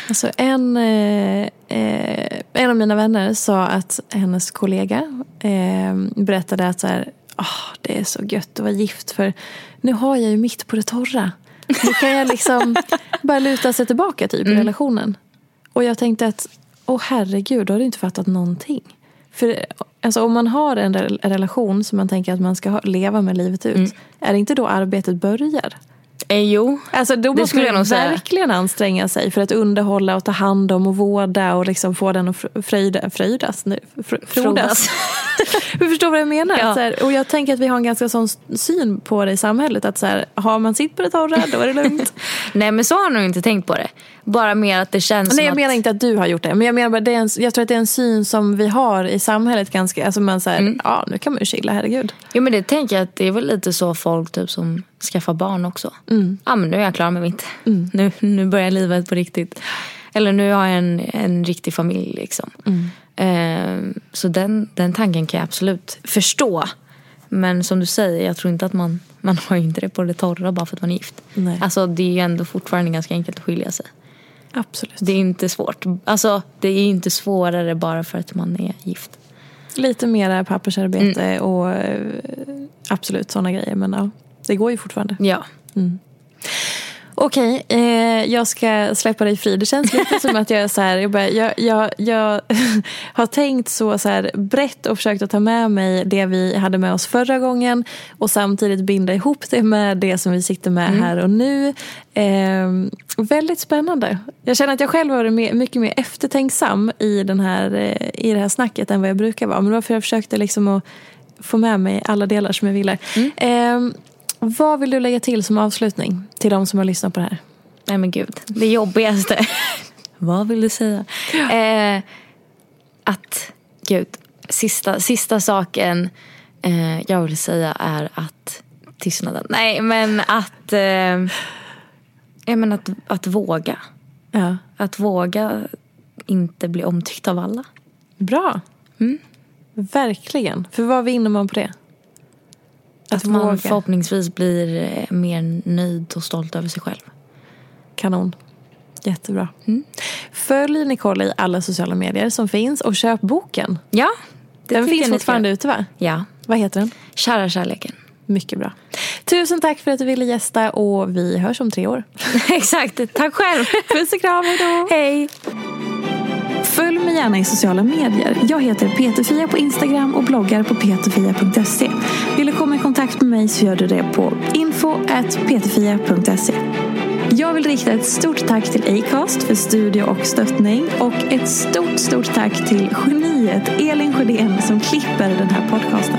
Alltså en, eh, eh, en av mina vänner sa att hennes kollega eh, berättade att så här, "Åh, det är så gött att vara gift för nu har jag ju mitt på det torra. Nu kan jag liksom [laughs] bara luta sig tillbaka typ i relationen. Och jag tänkte att, åh herregud, då har du inte fattat någonting. För alltså, om man har en re- en relation som man tänker att man ska leva med livet ut, är det inte då arbetet börjar? Eh, jo, Alltså då måste skulle man verkligen anstränga sig för att underhålla och ta hand om och vårda och liksom få den att fr- fröjda, fröjdas. Nu, fr- frodas. [laughs] du förstår vad jag menar? Ja. Här, och jag tänker att vi har en ganska sån syn på det i samhället. Att så här, har man sitt på det torra, då är det lugnt. [laughs] nej men så har jag nog inte tänkt på det. Bara mer att det känns som Nej, jag att... menar inte att du har gjort det. Men jag menar bara, det är en, jag tror att det är en syn som vi har i samhället ganska. Alltså man säger, ja nu kan man ju chilla, herregud. Jo men det tänker jag att det är väl lite så folk typ som skaffar barn också. Ja men nu är jag klar med mitt. Nu, nu börjar livet på riktigt. Eller nu har jag en, en riktig familj liksom. Eh, så den, den tanken kan jag absolut förstå. Men som du säger, jag tror inte att man, man har inte det på det torra bara för att man är gift. Nej. Alltså det är ju ändå fortfarande ganska enkelt att skilja sig. Absolut. Det är inte svårt. Alltså det är inte svårare bara för att man är gift. Lite mera pappersarbete och eh, absolut sådana grejer. Men ja, det går ju fortfarande. Ja. Okej, eh, jag ska släppa dig fri. Det känns lite som att jag är så här, jag, bara, jag, jag, jag [laughs] har tänkt så, så här brett och försökt att ta med mig det vi hade med oss förra gången och samtidigt binda ihop det med det som vi sitter med här och nu. Eh, väldigt spännande. Jag känner att jag själv har varit mer, mycket mer eftertänksam i, den här, eh, i det här snacket än vad jag brukar vara. Men det var för jag försökte liksom att få med mig alla delar som jag ville. Eh, vad vill du lägga till som avslutning till de som har lyssnat på det här? Nej men gud, det jobbigaste. [laughs] Vad vill du säga? Eh, att, gud, sista, sista saken eh, jag vill säga är att tystnaden. Nej men att, eh, ja, men att, att våga. Ja. Att våga inte bli omtyckt av alla. Bra. Verkligen. För vad vinner man på det? Att man förhoppningsvis blir eh, mer nöjd och stolt över sig själv. Kanon. Jättebra. Följ Nicole i alla sociala medier som finns och köp boken. Ja, det den finns fortfarande ute va? Ja, Vad heter den? kära kärleken. Mycket bra. Tusen tack för att du ville gästa och vi hörs om tre år. [laughs] Exakt, tack själv. Puss och kram, hejdå! Hej. Följ mig gärna i sociala medier. Jag heter Peterfia på Instagram och bloggar på peterfia.se. Vill du komma i kontakt med mig så gör du det på info.peterfia.se. Jag vill rikta ett stort tack till Acast för studie och stöttning och ett stort, stort tack till geniet Elin Sjödén som klipper den här podcasten.